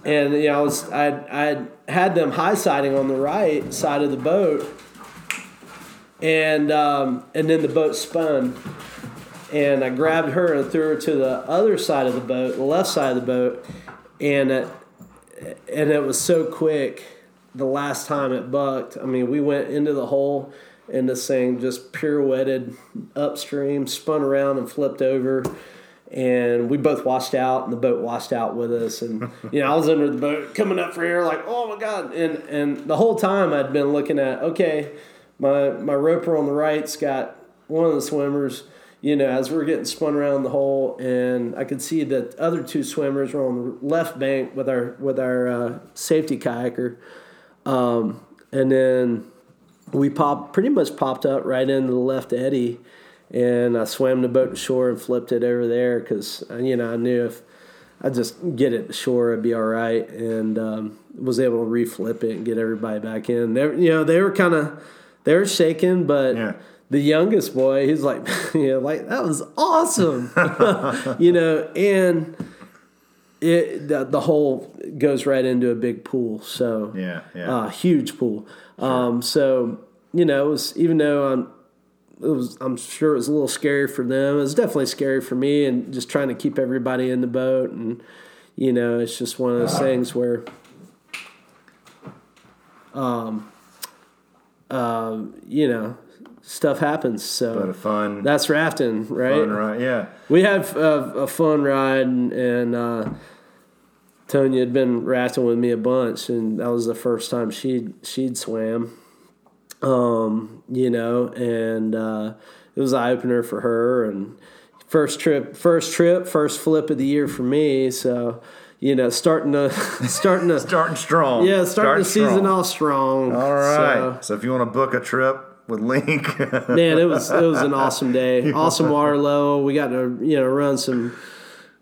and you know, I was I I had them high siding on the right side of the boat, and um, and then the boat spun, and I grabbed her and threw her to the other side of the boat, the left side of the boat, and it, and it was so quick. The last time it bucked, I mean, we went into the hole, and this thing just pirouetted upstream, spun around, and flipped over. And we both washed out and the boat washed out with us. And [LAUGHS] you know i was under the boat coming up for air like oh my god. And and the whole time i'd been looking at okay my my roper on the right's got one of the swimmers you know as we we're getting spun around the hole and i could see that other two swimmers were on the left bank with our with our uh, safety kayaker um, and then we popped pretty much popped up right into the left eddy and I swam the boat to shore and flipped it over there because you know I knew if I just get it to shore, it'd be all right, and um, was able to reflip it and get everybody back in. They, you know, they were kind of they were shaking, but. Yeah. The youngest boy, he's like, [LAUGHS] yeah, like that was awesome, [LAUGHS] you know, and it the, the hole goes right into a big pool. So Yeah, yeah. uh, huge pool. Um, so you know, it was even though I'm, it was I'm sure it was a little scary for them. It was definitely scary for me, and just trying to keep everybody in the boat, and you know, it's just one of those things where. Um, um, you know, stuff happens. So but a fun, that's rafting, right? fun ride. Yeah. We have a, a fun ride, and, and uh, Tonya had been rafting with me a bunch, and that was the first time she'd she'd swam. Um, you know, and uh, it was eye opener for her, and first trip, first trip, first flip of the year for me. So, you know, starting to [LAUGHS] starting to Starting strong. yeah, starting the season strong. off strong. All right. So, So, if you want to book a trip with Link, [LAUGHS] man, it was it was an awesome day. [LAUGHS] Awesome water level. We got to you know run some.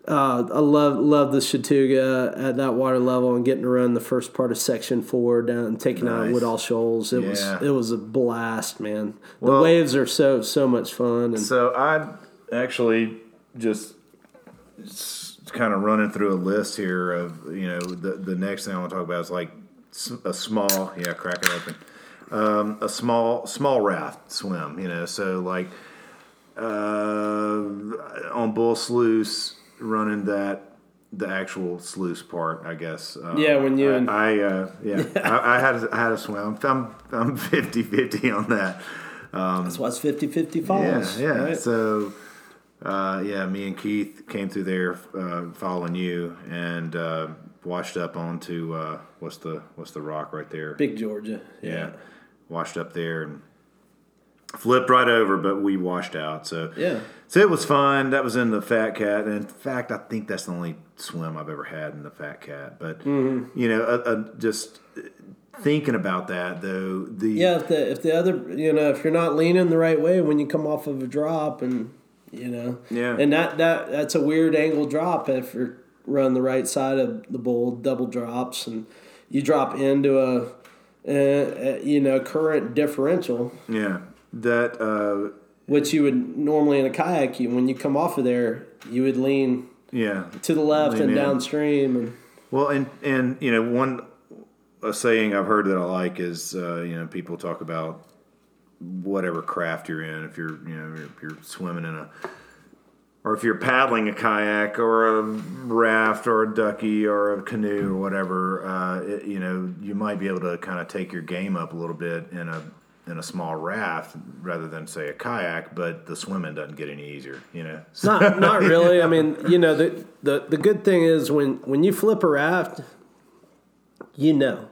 Uh, I love love the Chattooga at that water level and getting to run the first part of section four down and taking out Woodall Shoals. It Yeah. was it was a blast, man. The Well- waves are so so much fun and So I actually just kind of running through a list here of you know the the next thing I want to talk about is like a small yeah crack it open um, a small small raft swim you know so like uh, on Bull Sluice running that the actual sluice part I guess um, Yeah, when you I, and- I uh, yeah [LAUGHS] I, I had I had a swim I'm I'm [LAUGHS] 50 50 on that that's why it's 50-50 yeah, falls. yeah. right? So, uh, yeah, me and Keith came through there uh, following you and uh, washed up onto uh, what's the what's the rock right there? Big Georgia. yeah, washed up there and flipped right over, but we washed out. So Yeah. so it was fun. That was in the Fat Cat, and in fact, I think that's the only swim I've ever had in the Fat Cat. But Mm-hmm. you know, uh, uh, just thinking about that though, the Yeah, if the if the other you know if you're not leaning the right way when you come off of a drop and you know Yeah. and that that that's a weird angle drop if you're run the right side of the bowl double drops and you drop into a, a, a you know current differential yeah that. Uh, which you would normally in a kayak you, when you come off of there you would lean yeah, to the left and in. downstream and Well, and and you know one a saying I've heard that I like is uh, you know people talk about whatever craft you're in. If you're you know if you're swimming in a or if you're paddling a kayak or a raft or a ducky or a canoe or whatever, uh, it, you know you might be able to kind of take your game up a little bit in a in a small raft rather than say a kayak, but the swimming doesn't get any easier. You know, not [LAUGHS] not really. I mean, you know, the, the the good thing is when when you flip a raft, you know.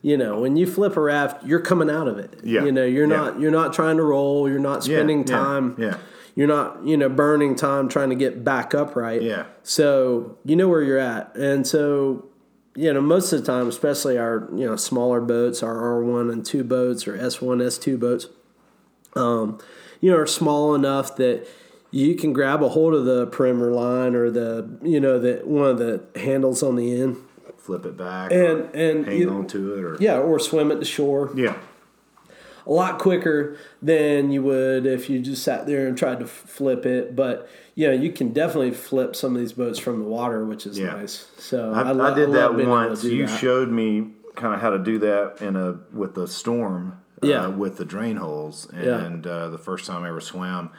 You know, when you flip a raft, you're coming out of it. Yeah. You know, you're Yeah. not you're not trying to roll, you're not Yeah, spending yeah, time. yeah. You're not, you know, burning time trying to get back upright. Yeah. So you know where you're at. And so, you know, most of the time, especially our, you know, smaller boats, our R1 and 2 boats or S1, S2 boats, um, you know, are small enough that you can grab a hold of the perimeter line or the, you know, the one of the handles on the end flip it back, and and hang you- on to it, or yeah, or swim it to shore yeah. A lot quicker than you would if you just sat there and tried to flip it. But yeah, you can definitely flip some of these boats from the water, which is Yeah. nice. So I, lo- I did love that being able to once. You that. showed me kind of how to do that in a with the storm. Yeah. Uh, with the drain holes, Yeah. and uh, the first time I ever swam,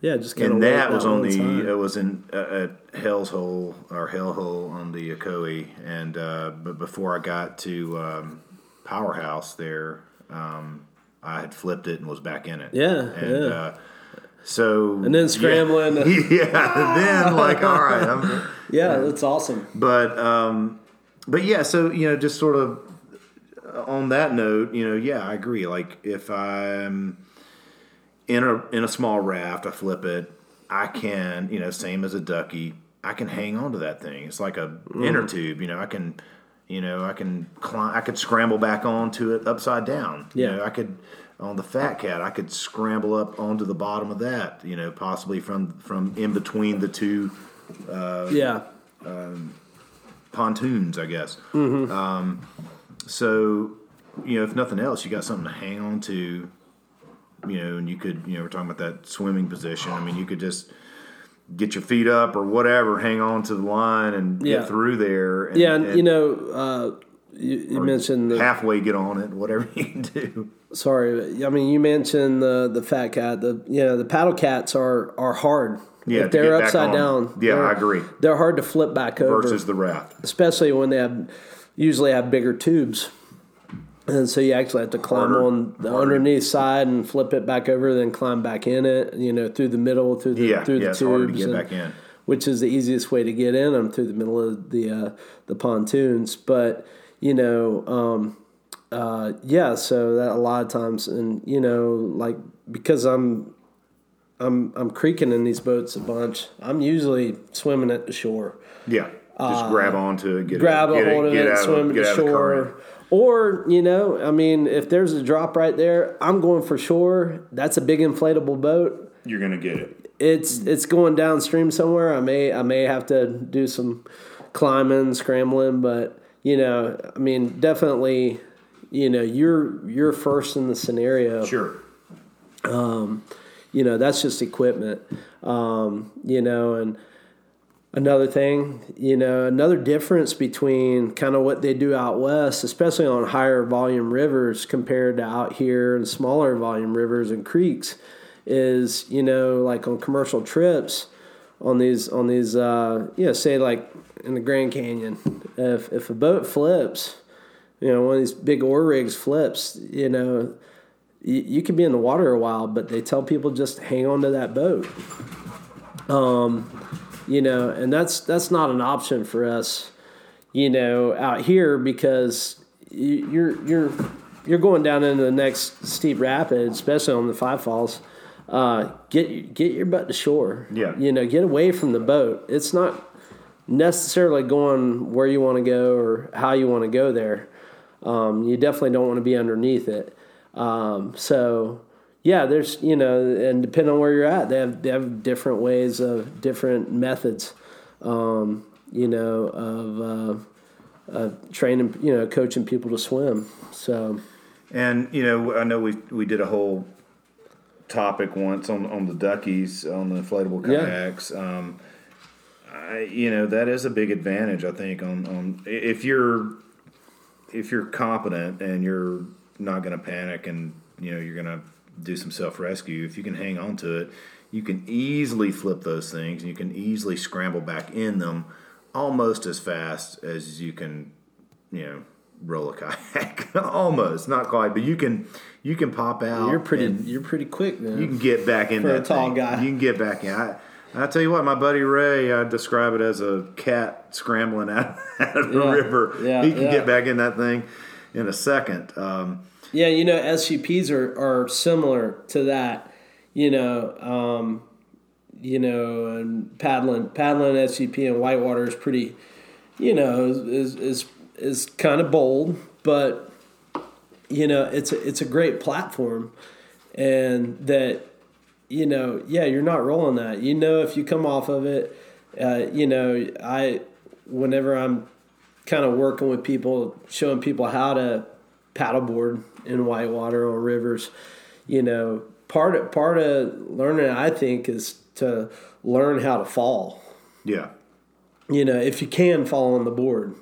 yeah, just kind and of that was on the side. it was in uh, at Hell's Hole or Hell Hole on the Ocoee, and uh, but before I got to um, Powerhouse there, um, I had flipped it and was back in it. Yeah, and yeah. Uh, so and then scrambling. Yeah, [LAUGHS] yeah, then like all right, I'm. [LAUGHS] yeah, that's awesome. But um, but yeah, so you know, just sort of on that note, you know, yeah, I agree. Like if I'm in a in a small raft, I flip it, I can, you know, same as a ducky, I can hang on to that thing. It's like a inner tube, you know, I can you know, I can climb I could scramble back onto it upside down. You Yeah. know, I could on the Fat Cat, I could scramble up onto the bottom of that. You know, possibly from from in between the two Uh, yeah. Um, pontoons, I guess. Um, so, you know, if nothing else, you got something to hang on to. You know, and you could, you know, we're talking about that swimming position. I mean, you could just get your feet up or whatever, hang on to the line and Yeah. get through there. And, Yeah, and, you know, uh, you, you mentioned the, halfway get on it, whatever [LAUGHS] you can do. sorry, I mean you mentioned the the fat cat. The you know the paddle cats are are hard. Yeah, if they're upside down. Yeah, I agree. They're hard to flip back over, Versus the raft. especially when they have usually have bigger tubes. And so you actually have to climb Harder. on the Harder. underneath side and flip it back over, then climb back in it. You know, through the middle, through the Yeah, through yeah, the it's harder to tubes, get and- back in. which is the easiest way to get in them through the middle of the uh, the pontoons. But you know, um, uh, yeah. So that a lot of times, and you know, like because I'm I'm I'm creaking in these boats a bunch. I'm usually swimming at the shore. Yeah. Just grab onto it, get Uh, Grab it, a get hold of get it, out swim to get out of current. shore. Or, you know, I mean, if there's a drop right there, I'm going for shore. That's a big inflatable boat. You're gonna get it. it's it's going downstream somewhere. I may I may have to do some climbing, scrambling, but you know, I mean, definitely, you know, you're you're first in the scenario. Sure. Um, You know, that's just equipment. Um, you know, and another thing, you know, another difference between kind of what they do out west, especially on higher volume rivers compared to out here and smaller volume rivers and creeks, is you know, like on commercial trips, on these on these, uh, you know, say like in the Grand Canyon, if if a boat flips, you know, one of these big oar rigs flips, you know. You, you could be in the water a while, but they tell people just hang on to that boat you know, and that's that's not an option for us, you know, out here because you- you're you're you're going down into the next steep rapid, especially on the five falls. Uh, get get your butt to shore. Yeah. you know, get away from the boat. It's not necessarily going where you want to go or how you want to go there. Um, you definitely don't want to be underneath it. Um, so yeah, there's you know, and depending on where you're at, they have they have different ways of different methods. Um, you know, of uh, uh, training, you know, coaching people to swim. So And you know, I know we we did a whole topic once on on the duckies on the inflatable Yeah. kayaks. Um, I, you know, that is a big advantage. I think on on if you're if you're competent and you're not going to panic and you know you're going to do some self rescue. If you can hang on to it, you can easily flip those things and you can easily scramble back in them almost as fast as you can you know roll a kayak [LAUGHS] almost not quite but you can you can pop out you're pretty you're pretty quick, man. you can get back in For a that tall thing. guy. you can get back in I, I tell you what my buddy ray i describe it as a cat scrambling out, [LAUGHS] out of the Yeah. river Yeah, he can yeah. get back in that thing in a second um, Yeah, you know, SGPs are, are similar to that. You know, um, you know, and paddling, paddling SGP and whitewater is pretty, you know, is is is, is kind of bold, but you know, it's a, it's a great platform, and that you know, yeah, you're not rolling that. You know, if you come off of it, uh, you know, I whenever I'm kind of working with people, showing people how to paddleboard in whitewater on rivers, you know, part of, part of learning, I think, is to learn how to fall. yeah You know, if you can fall on the board,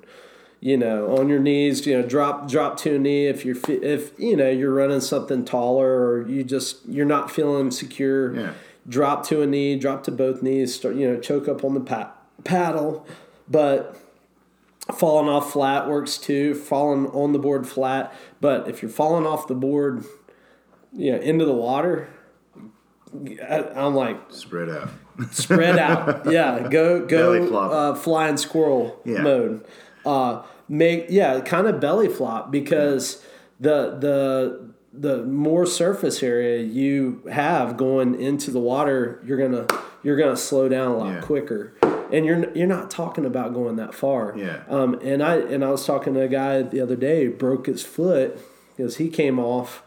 you know, on your knees, you know, drop drop to a knee if you're if you know you're running something taller or you just you're not feeling secure. Yeah. Drop to a knee, drop to both knees, start you know, choke up on the pa- paddle, but falling off flat works too. Falling on the board flat, but if you're falling off the board, you know, into the water, I, I'm like spread out spread out. [LAUGHS] Yeah, go go uh, flying squirrel Yeah. mode. Uh, make yeah, kind of belly flop because the the the more surface area you have going into the water, you're gonna you're gonna slow down a lot Yeah. quicker. And you're you're not talking about going that far. Yeah. Um, and I and I was talking to a guy the other day who broke his foot because he came off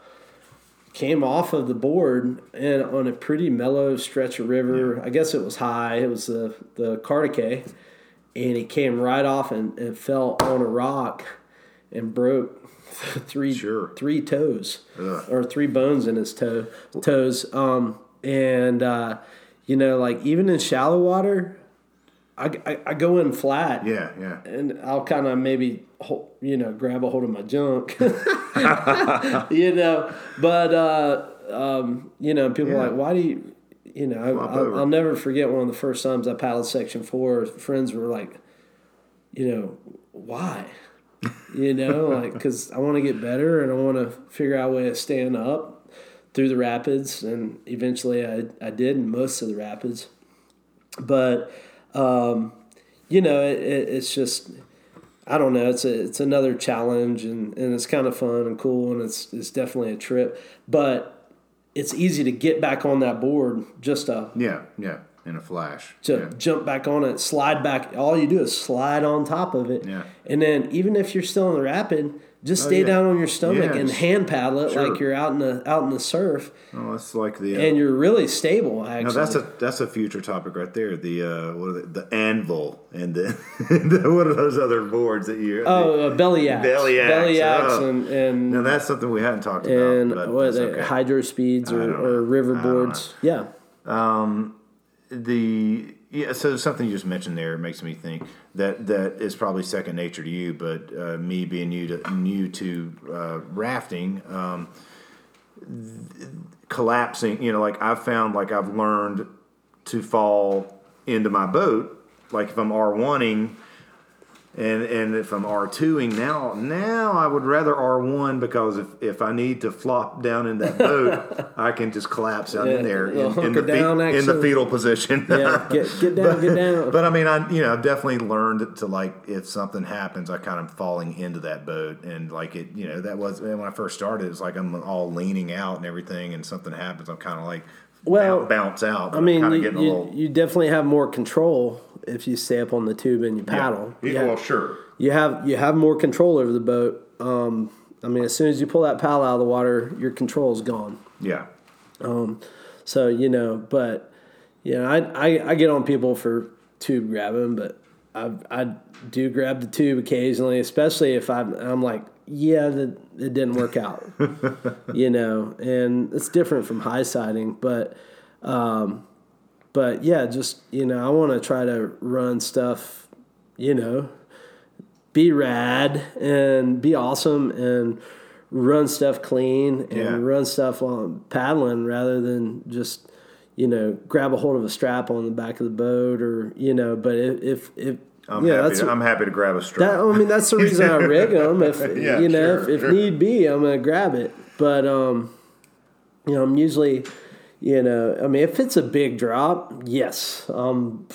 came off of the board and on a pretty mellow stretch of river. I guess it was high. It was the the Cartecay, and he came right off and, and fell on a rock and broke [LAUGHS] three Sure. three toes Ugh. or three bones in his toe toes. Um, and uh, you know, like even in shallow water, I, I, I go in flat Yeah, yeah. and I'll kind of maybe you know grab a hold of my junk, [LAUGHS] you know. But uh, um, you know, people Yeah. are like, why do you? You know, I, I'll. I'll never forget one of the first times I paddled section four. Friends were like, you know, why? You know, [LAUGHS] like because I want to get better and I want to figure out a way of staying up through the rapids, and eventually I I did in most of the rapids, but um, you know, it, it, it's just I don't know. It's a it's another challenge, and, and it's kind of fun and cool, and it's it's definitely a trip. But it's easy to get back on that board just to Yeah, yeah. In a flash. to yeah. jump back on it, slide back. All you do is slide on top of it, Yeah. and then even if you're still in the rapid, just stay Oh, yeah. down on your stomach Yeah, and hand paddle it Sure. like you're out in the out in the surf, Oh, that's like the. Uh, and you're really stable. Actually, no, that's a that's a future topic right there. The uh, what are they, the anvil and the, [LAUGHS] the what are those other boards that you? oh uh, Bellyaks, Belly axe, Bellyaks, oh. and and no, that's something we hadn't talked about. and what they, okay. hydro speeds or, or river boards. Yeah. Um, the yeah, so something you just mentioned there makes me think that that is probably second nature to you, but uh, me being new to new to uh, rafting, um, th- collapsing. You know, like I've found, like I've learned to fall into my boat. Like if I'm R oneing, and and if I'm R twoing now, now I would rather R one because if, if I need to flop down in that boat, [LAUGHS] I can just collapse down Yeah, in there in, in the fe- in the fetal position. Yeah. Get get down, get [LAUGHS] down. But I mean, I you know I've definitely learned to like if something happens, I kind of falling into that boat and like it. You know that was when I first started. It's like I'm all leaning out and everything, and something happens, I'm kind of like Well, bounce out. I mean, you, getting a you, little. you definitely have more control if you stay up on the tube and you paddle. Yeah, You have- well, sure. you have you have more control over the boat. Um, I mean, as soon as you pull that paddle out of the water, your control is gone. Yeah, So you know, but you know, I I, I get on people for tube grabbing, but I I do grab the tube occasionally, especially if I'm I'm like, yeah, that it didn't work out, [LAUGHS] you know, and it's different from high siding, but um, but yeah, just you know, I want to try to run stuff, you know, be rad and be awesome and run stuff clean and Yeah. run stuff on paddling rather than just you know grab a hold of a strap on the back of the boat or you know but if if, if I'm yeah happy. To, I'm happy to grab a strap. that, I mean that's the reason I [LAUGHS] rig them if Yeah, you know sure, if, sure. if need be I'm gonna grab it but um you know I'm usually you know I mean if it's a big drop yes um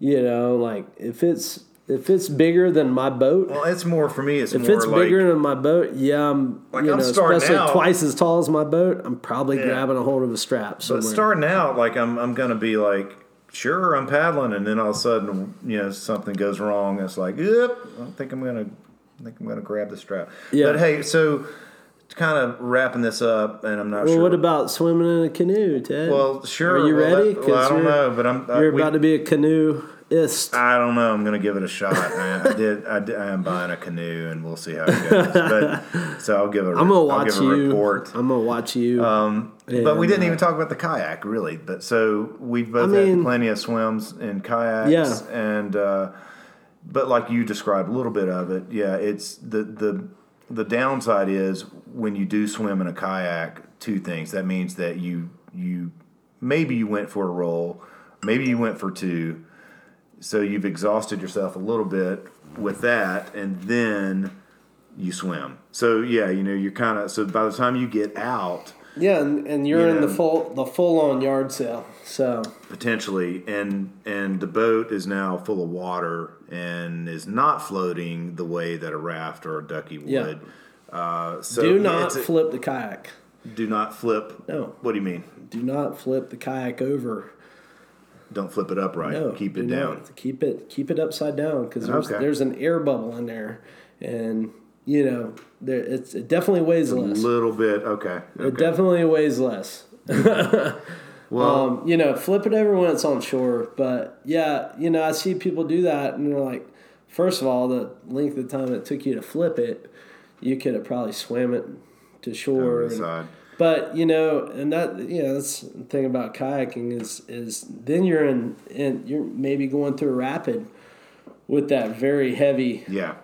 you know like if it's if it's bigger than my boat well, it's more for me. It's if it's like bigger than my boat, yeah, I'm Like, you I'm know, starting especially out- twice as tall as my boat. I'm probably Yeah. grabbing a hold of a strap somewhere. But starting out, like I'm, I'm gonna be like, sure, I'm paddling, and then all of a sudden, you know, something goes wrong. It's like, yep, I think I'm gonna, I think I'm gonna grab the strap. Yeah. But hey, so it's kind of wrapping this up, and I'm not well, sure. what about swimming in a canoe, Ted? Well, sure. Are you well, ready? that- well, I don't you're- know, but I'm. uh, You're we- about to be a canoeist. I don't know. I'm gonna give it a shot. I, I did. I did. I am buying a canoe, and we'll see how it goes. But so I'll give a. I'm gonna I'll watch give a you. report. I'm gonna watch you. Um, but we didn't uh, even talk about the kayak, really. But so we've both I mean- had plenty of swims in kayaks, Yeah. and uh, but like you described a little bit of it, yeah. It's the the the downside is when you do swim in a kayak. Two things. That means that you you maybe you went for a roll, maybe you went for two, so you've exhausted yourself a little bit with that, and then you swim. So yeah, you know you're kind of so by the time you get out yeah, and, and you're you in the full the full on yard sale. So potentially and and the boat is now full of water and is not floating the way that a raft or a ducky would Yeah. uh, so do not a- flip the kayak. do not flip No. what do you mean Do not flip the kayak over. Don't flip it upright No, keep it down not. Keep it keep it upside down because there's Okay. there's an air bubble in there, and you know, there it's it definitely weighs A less. A little bit. Okay. It definitely weighs less. [LAUGHS] Well, um, you know, flip it over when it's on shore. But yeah, you know, I see people do that, and they're like, first of all, the length of time it took you to flip it, you could have probably swam it to shore. and-. But you know, and that you know, that's the thing about kayaking is is then you're in and you're maybe going through a rapid with that very heavy, Yeah.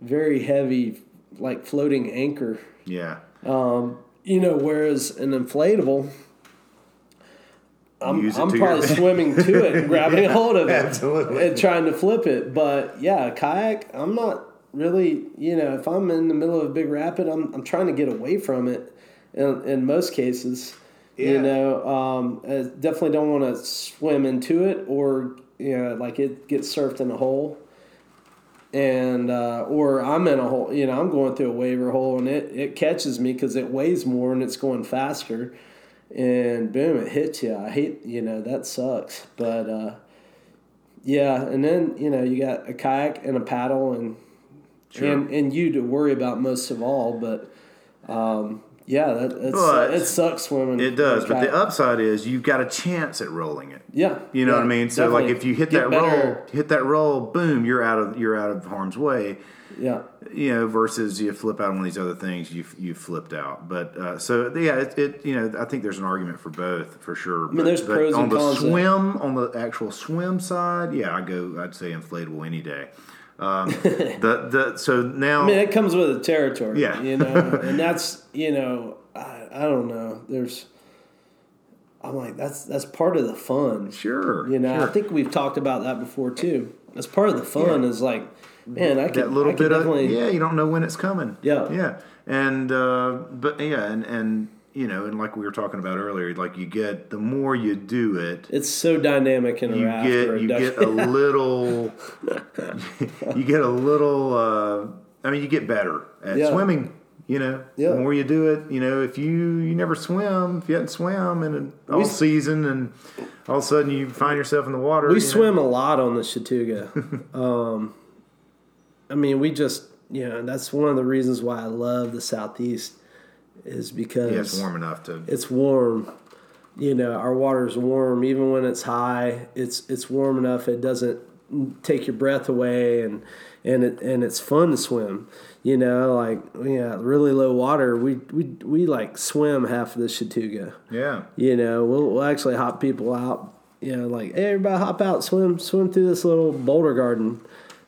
very heavy, like floating anchor. Yeah. Um, You know, whereas an inflatable, I'm, I'm probably your- swimming to it and grabbing a [LAUGHS] hold of it Absolutely. and trying to flip it. But yeah, kayak, I'm not really, you know, if I'm in the middle of a big rapid, I'm, I'm trying to get away from it in, in most cases. Yeah. You know, um, I definitely don't want to swim into it or, you know, like it gets surfed in a hole. And, uh, or I'm in a hole, you know, I'm going through a waiver hole and it, it catches me because it weighs more and it's going faster and boom, it hits you. I hate, you know, that sucks. But uh, yeah, and then you know you got a kayak and a paddle and Sure. and and you to worry about most of all. But um, yeah, that it's, it sucks swimming. It does, but the upside is you've got a chance at rolling it. yeah, You know yeah, what I mean? So like if you hit Get that better. roll, hit that roll, boom, you're out of you're out of harm's way. yeah, You know, versus you flip out on one of these other things, you you flipped out. But uh, so yeah, it, it you know I think there's an argument for both for sure. I mean, there's pros on and the cons swim on the actual swim side. Yeah, I go. I'd say inflatable any day. Um, [LAUGHS] the the so now I mean, it comes with the territory. Yeah. you know, and [LAUGHS] that's you know, I, I don't know. There's, I'm like that's that's part of the fun. sure You know, sure. I think we've talked about that before too. That's part of the fun. Yeah. Is like, man, I could that little I bit of yeah, you don't know when it's coming. Yeah. yeah, and uh, but yeah, and and you know, and like we were talking about earlier, like you get the more you do it, It's so dynamic in a you get you get a [LAUGHS] little, [LAUGHS] you get a little. Uh, I mean, you get better at Yeah. swimming. You know, Yeah. the more you do it, you know, if you you never swim, if you hadn't swam in all We- season, and all of a sudden you find yourself in the water, we you know, swim a lot on the Chattooga. [LAUGHS] um, I mean, we just you know that's one of the reasons why I love the southeast is because Yeah, it's warm enough to. it's warm. You know, our water's warm even when it's high. It's it's warm enough it doesn't take your breath away and and it and it's fun to swim. You know, like yeah, really low water. We we we like swim half of the Chattooga. Yeah, You know, we'll, we'll actually hop people out. You know, like hey, everybody hop out, swim swim through this little boulder garden,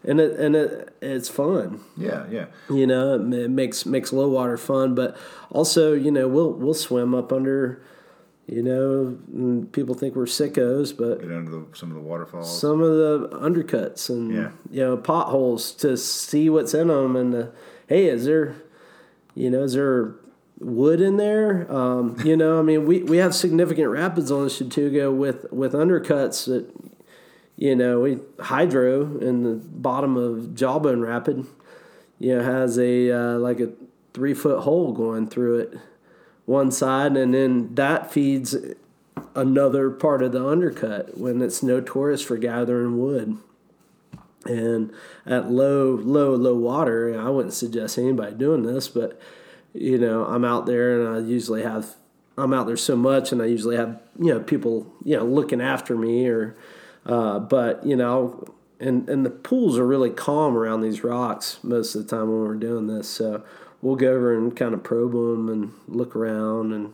and it and it it's fun. yeah, yeah. You know, it, makes makes low water fun, but also you know we'll we'll swim up under. You know, people think we're sickos, but Get under the, some of the waterfalls. some of the undercuts and Yeah. you know potholes to see what's in them and uh, hey is there you know is there wood in there um, you know i mean we, we have significant rapids on the chattooga with with undercuts that you know we hydro in the bottom of jawbone rapid you know has a uh, like a three foot hole going through it one side and then that feeds another part of the undercut when it's notorious for gathering wood. And at low, low, low water, I wouldn't suggest anybody doing this, but you know, I'm out there and I usually have, I'm out there so much and I usually have, you know, people, you know, looking after me or, uh, but you know, and, and the pools are really calm around these rocks most of the time when we're doing this. So we'll go over and kind of probe them and look around and,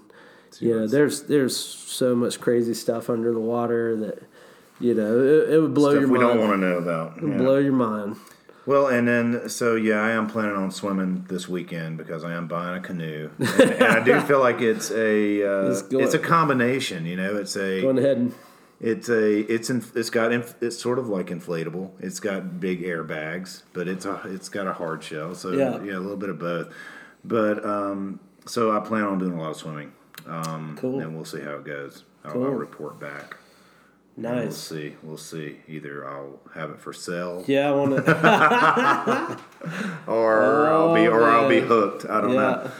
you know, there's there's so much crazy stuff under the water that you know it, it would blow Stuff your we mind. don't want to know about. Yeah. Blow your mind. Well, and then so yeah, I am planning on swimming this weekend because I am buying a canoe, and, [LAUGHS] and I do feel like it's a uh, go- it's a combination. You know, it's a Going ahead and it's a it's in, it's got inf, it's sort of like inflatable. It's got big airbags, but it's a it's got a hard shell, so Yeah. yeah, a little bit of both. But um, so I plan on doing a lot of swimming. Um, Cool. And we'll see how it goes. I'll, Cool. I'll report back. And We'll nice. see. We'll see. Either I'll have it for sale, Yeah, I want to. [LAUGHS] or [LAUGHS] I'll be, or I'll be hooked. I don't know.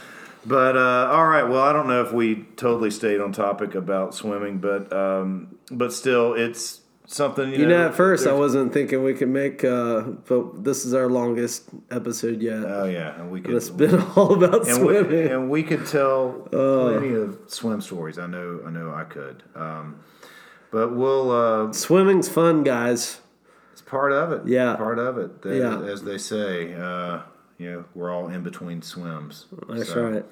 But uh, all right, well, I don't know if we totally stayed on topic about swimming, but um, but still, it's something. You, You know, at first I wasn't thinking we could make, uh, but this is our longest episode yet. Oh yeah, and we could. it's been [LAUGHS] all about and we, swimming. and we could tell Uh. plenty of swim stories. I know, I know, I could. Um, but we'll. Uh, Swimming's fun, guys. it's part of it. Yeah. part of it. They, Yeah. as they say. You know, we're all in between swims. That's So- right.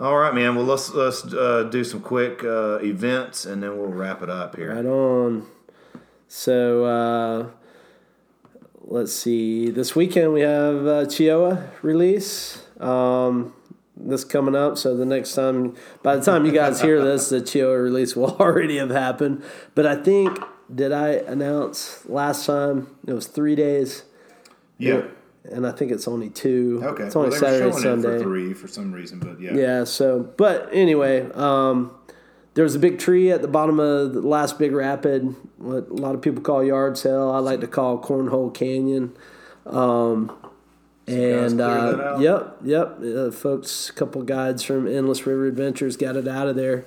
All right, man. Well, let's let's uh, do some quick uh, events, and then we'll wrap it up here. Right on. So uh, let's see. This weekend we have uh, Cheoah release. Um, this coming up. So the next time, by the time you guys hear [LAUGHS] this, the Cheoah release will [LAUGHS] already have happened. But I think did I announce last time it was three days, Yeah. And I think it's only two. Okay. It's only well, Saturday, Sunday. it for three for some reason, but yeah. Yeah. So, but anyway, um, there was a big tree at the bottom of the last big rapid. What a lot of people call Yard Sale. I like to call Cornhole Canyon. Um, guys and uh, yep, yep, uh, folks, a couple guides from Endless River Adventures got it out of there.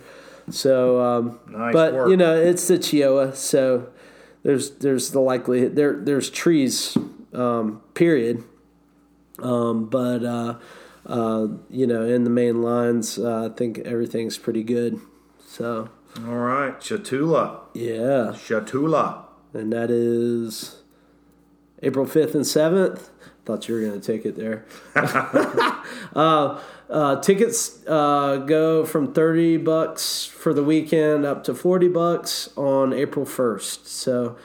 So, um, Nice but work. you know, it's the Cheoah, so there's there's the likelihood there there's trees, um, period. Um, but uh, uh, you know, in the main lines, uh, I think everything's pretty good. So All right, Chatula, yeah, Chatula. and that is April fifth and seventh. Thought you were going to take it there. [LAUGHS] uh, uh, tickets uh, go from thirty bucks for the weekend up to forty bucks on April first. So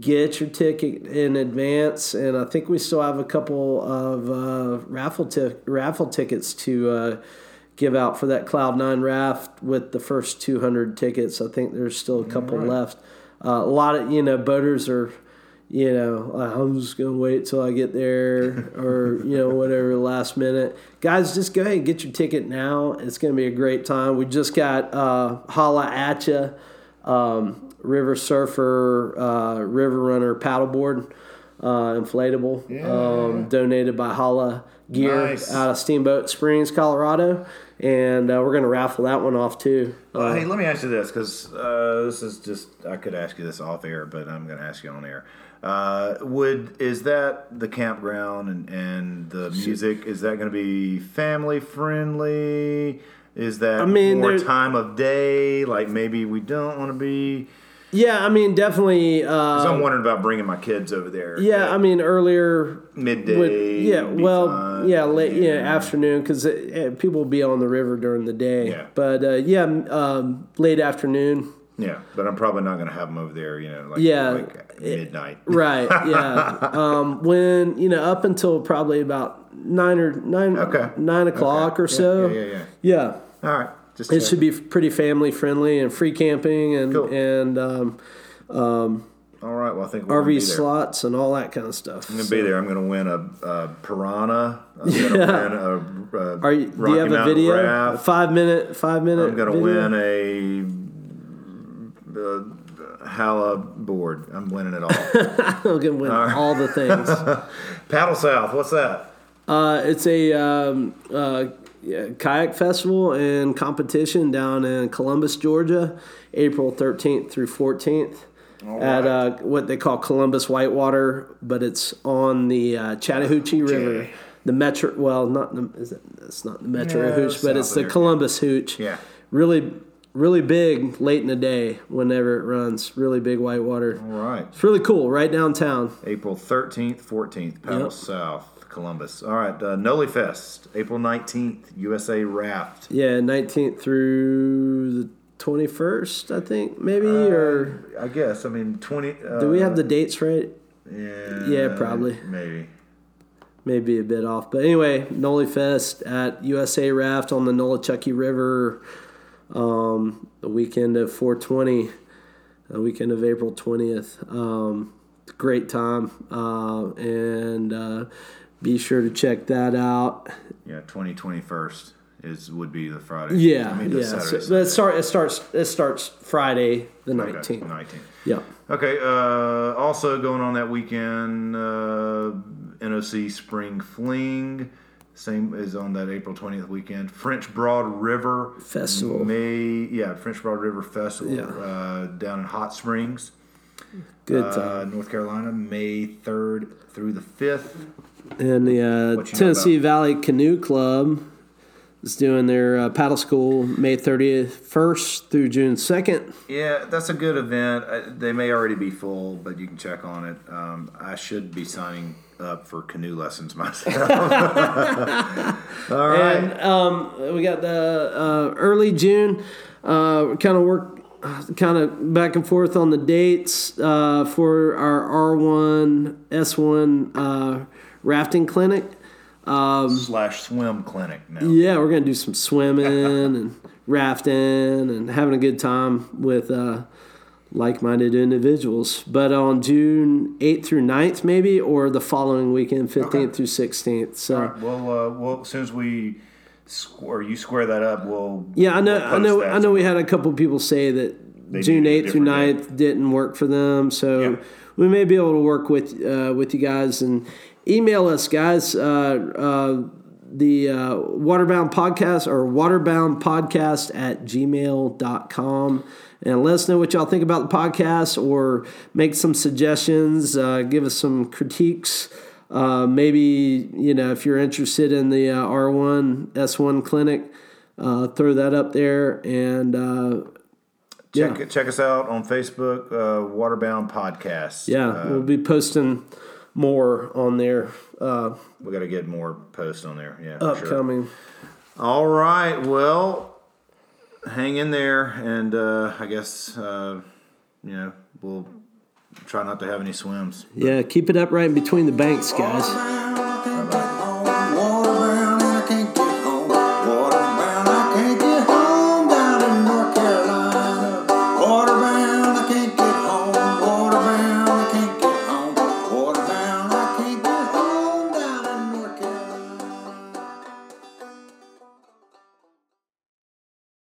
get your ticket in advance, and I think we still have a couple of uh, raffle ti- raffle tickets to uh, give out for that Cloud Nine raft with the first two hundred tickets. I think there's still a couple left. Uh, a lot of you know boaters are. You know, I'm just gonna wait till I get there, [LAUGHS] or you know, whatever last minute. Guys, just go ahead and get your ticket now. It's gonna be a great time. We just got uh, Hala Atcha, um, River Surfer, uh, River Runner paddleboard, uh, inflatable, Yeah. um, donated by Hala Gear Nice. out of Steamboat Springs, Colorado, and uh, we're gonna raffle that one off too. Well, hey, let me ask you this because uh, this is just I could ask you this off air, but I'm going to ask you on air. Uh, would is that the campground and, and the music? Is that going to be family friendly? Is that I mean, more time of day? Like maybe we don't want to be. Yeah, I mean, definitely. Because Uh, I'm wondering about bringing my kids over there. yeah, I mean, earlier midday. would yeah well fine. yeah late yeah, afternoon because people will be on the river during the day Yeah. but uh, yeah um, late afternoon Yeah, but I'm probably not going to have them over there. You know, like Yeah, like midnight. [LAUGHS] right yeah [LAUGHS] um, when you know up until probably about nine or nine Okay. nine o'clock Okay. or Yeah, so Yeah, yeah, yeah. yeah All right. Just it should be pretty family friendly and free camping and Cool. and um, All right. Well, I think we're RV be there. slots and all that kind of stuff I'm gonna be there. I'm gonna win a, a Pyranha. I'm [LAUGHS] gonna win a, a Are you, do you have a video? raft. Five minute, five minute. I'm gonna video? win a, uh Hala board. I'm winning it all. [LAUGHS] I'm gonna win all the things. [LAUGHS] Paddle South. What's that? Uh, it's a um, uh, yeah, kayak festival and competition down in Columbus, Georgia, April 13th through 14th. At uh, what they call Columbus Whitewater, but it's on the uh, Chattahoochee River, the Metro. Well, not the is it, it's not the Metro Yeah, Hooch, but it's of the there. Columbus Hooch. Yeah. really, really big late in the day whenever it runs. Really big whitewater. All right. It's really cool, right downtown. April 13th, 14th, Paddle Yep. South, Columbus. All right. Uh, Noli Fest, April 19th, USA Raft. Yeah, 19th through the 21st, I think, maybe. or I guess. I mean, 20. Uh, do we have the dates right? Yeah. Yeah, probably. Maybe. Maybe a bit off. But anyway, Noli Fest at USA Raft on the Nolichucky River um, the weekend of 420, the weekend of April 20th. Um, great time. Uh, and uh, be sure to check that out. Yeah, 20, 21st is would be the Friday. Yeah, I mean, yeah. So, Saturday, but it, start, it starts. It starts Friday the Okay, nineteenth. 19th. Yeah. Okay. Uh, also going on that weekend, uh, NOC Spring Fling. Same is on that April 20th weekend. French Broad River Festival. May yeah, French Broad River Festival Yeah. uh, down in Hot Springs. Good Uh. North Carolina, May 3rd through the 5th. and the uh, what you know Tennessee Valley Canoe Club is doing their uh, paddle school May 30th, 1st through June 2nd. Yeah, that's a good event. Uh, They may already be full, but you can check on it. Um, I should be signing up for canoe lessons [LAUGHS] myself. [LAUGHS] All right. And um, we got the uh, early June. Uh, kind of work, kind of back and forth on the dates uh, for our R1 S1 uh, rafting clinic. Slash swim clinic now. Yeah, we're gonna do some swimming and [LAUGHS] rafting and having a good time with uh, like-minded individuals. But on June 8th through 9th, maybe, or the following weekend, 15th Okay. through 16th. So. All right. Well, uh, well, as soon as we square, you square that up, we'll. Yeah, I know. we'll I know. I know. We had a couple people say that They June eighth through different 9th didn't work for them, so Yeah. we may be able to work with uh, with you guys and email us, guys. Uh, uh, the uh, Waterbound Podcast or Waterbound Podcast at gmail.com. And let us know what y'all think about the podcast or make some suggestions, uh, give us some critiques. Uh, maybe, you know, if you're interested in the uh, R1, S1 clinic, uh, throw that up there. And uh, Check, yeah. check us out on Facebook, uh, Waterbound Podcast. yeah, we'll be posting more on there uh, we got to get more posts on there. Yeah. for sure. upcoming. All right. Well, hang in there, and uh, I guess uh, you know we'll try not to have any swims. Yeah, keep it up right in between the banks, guys.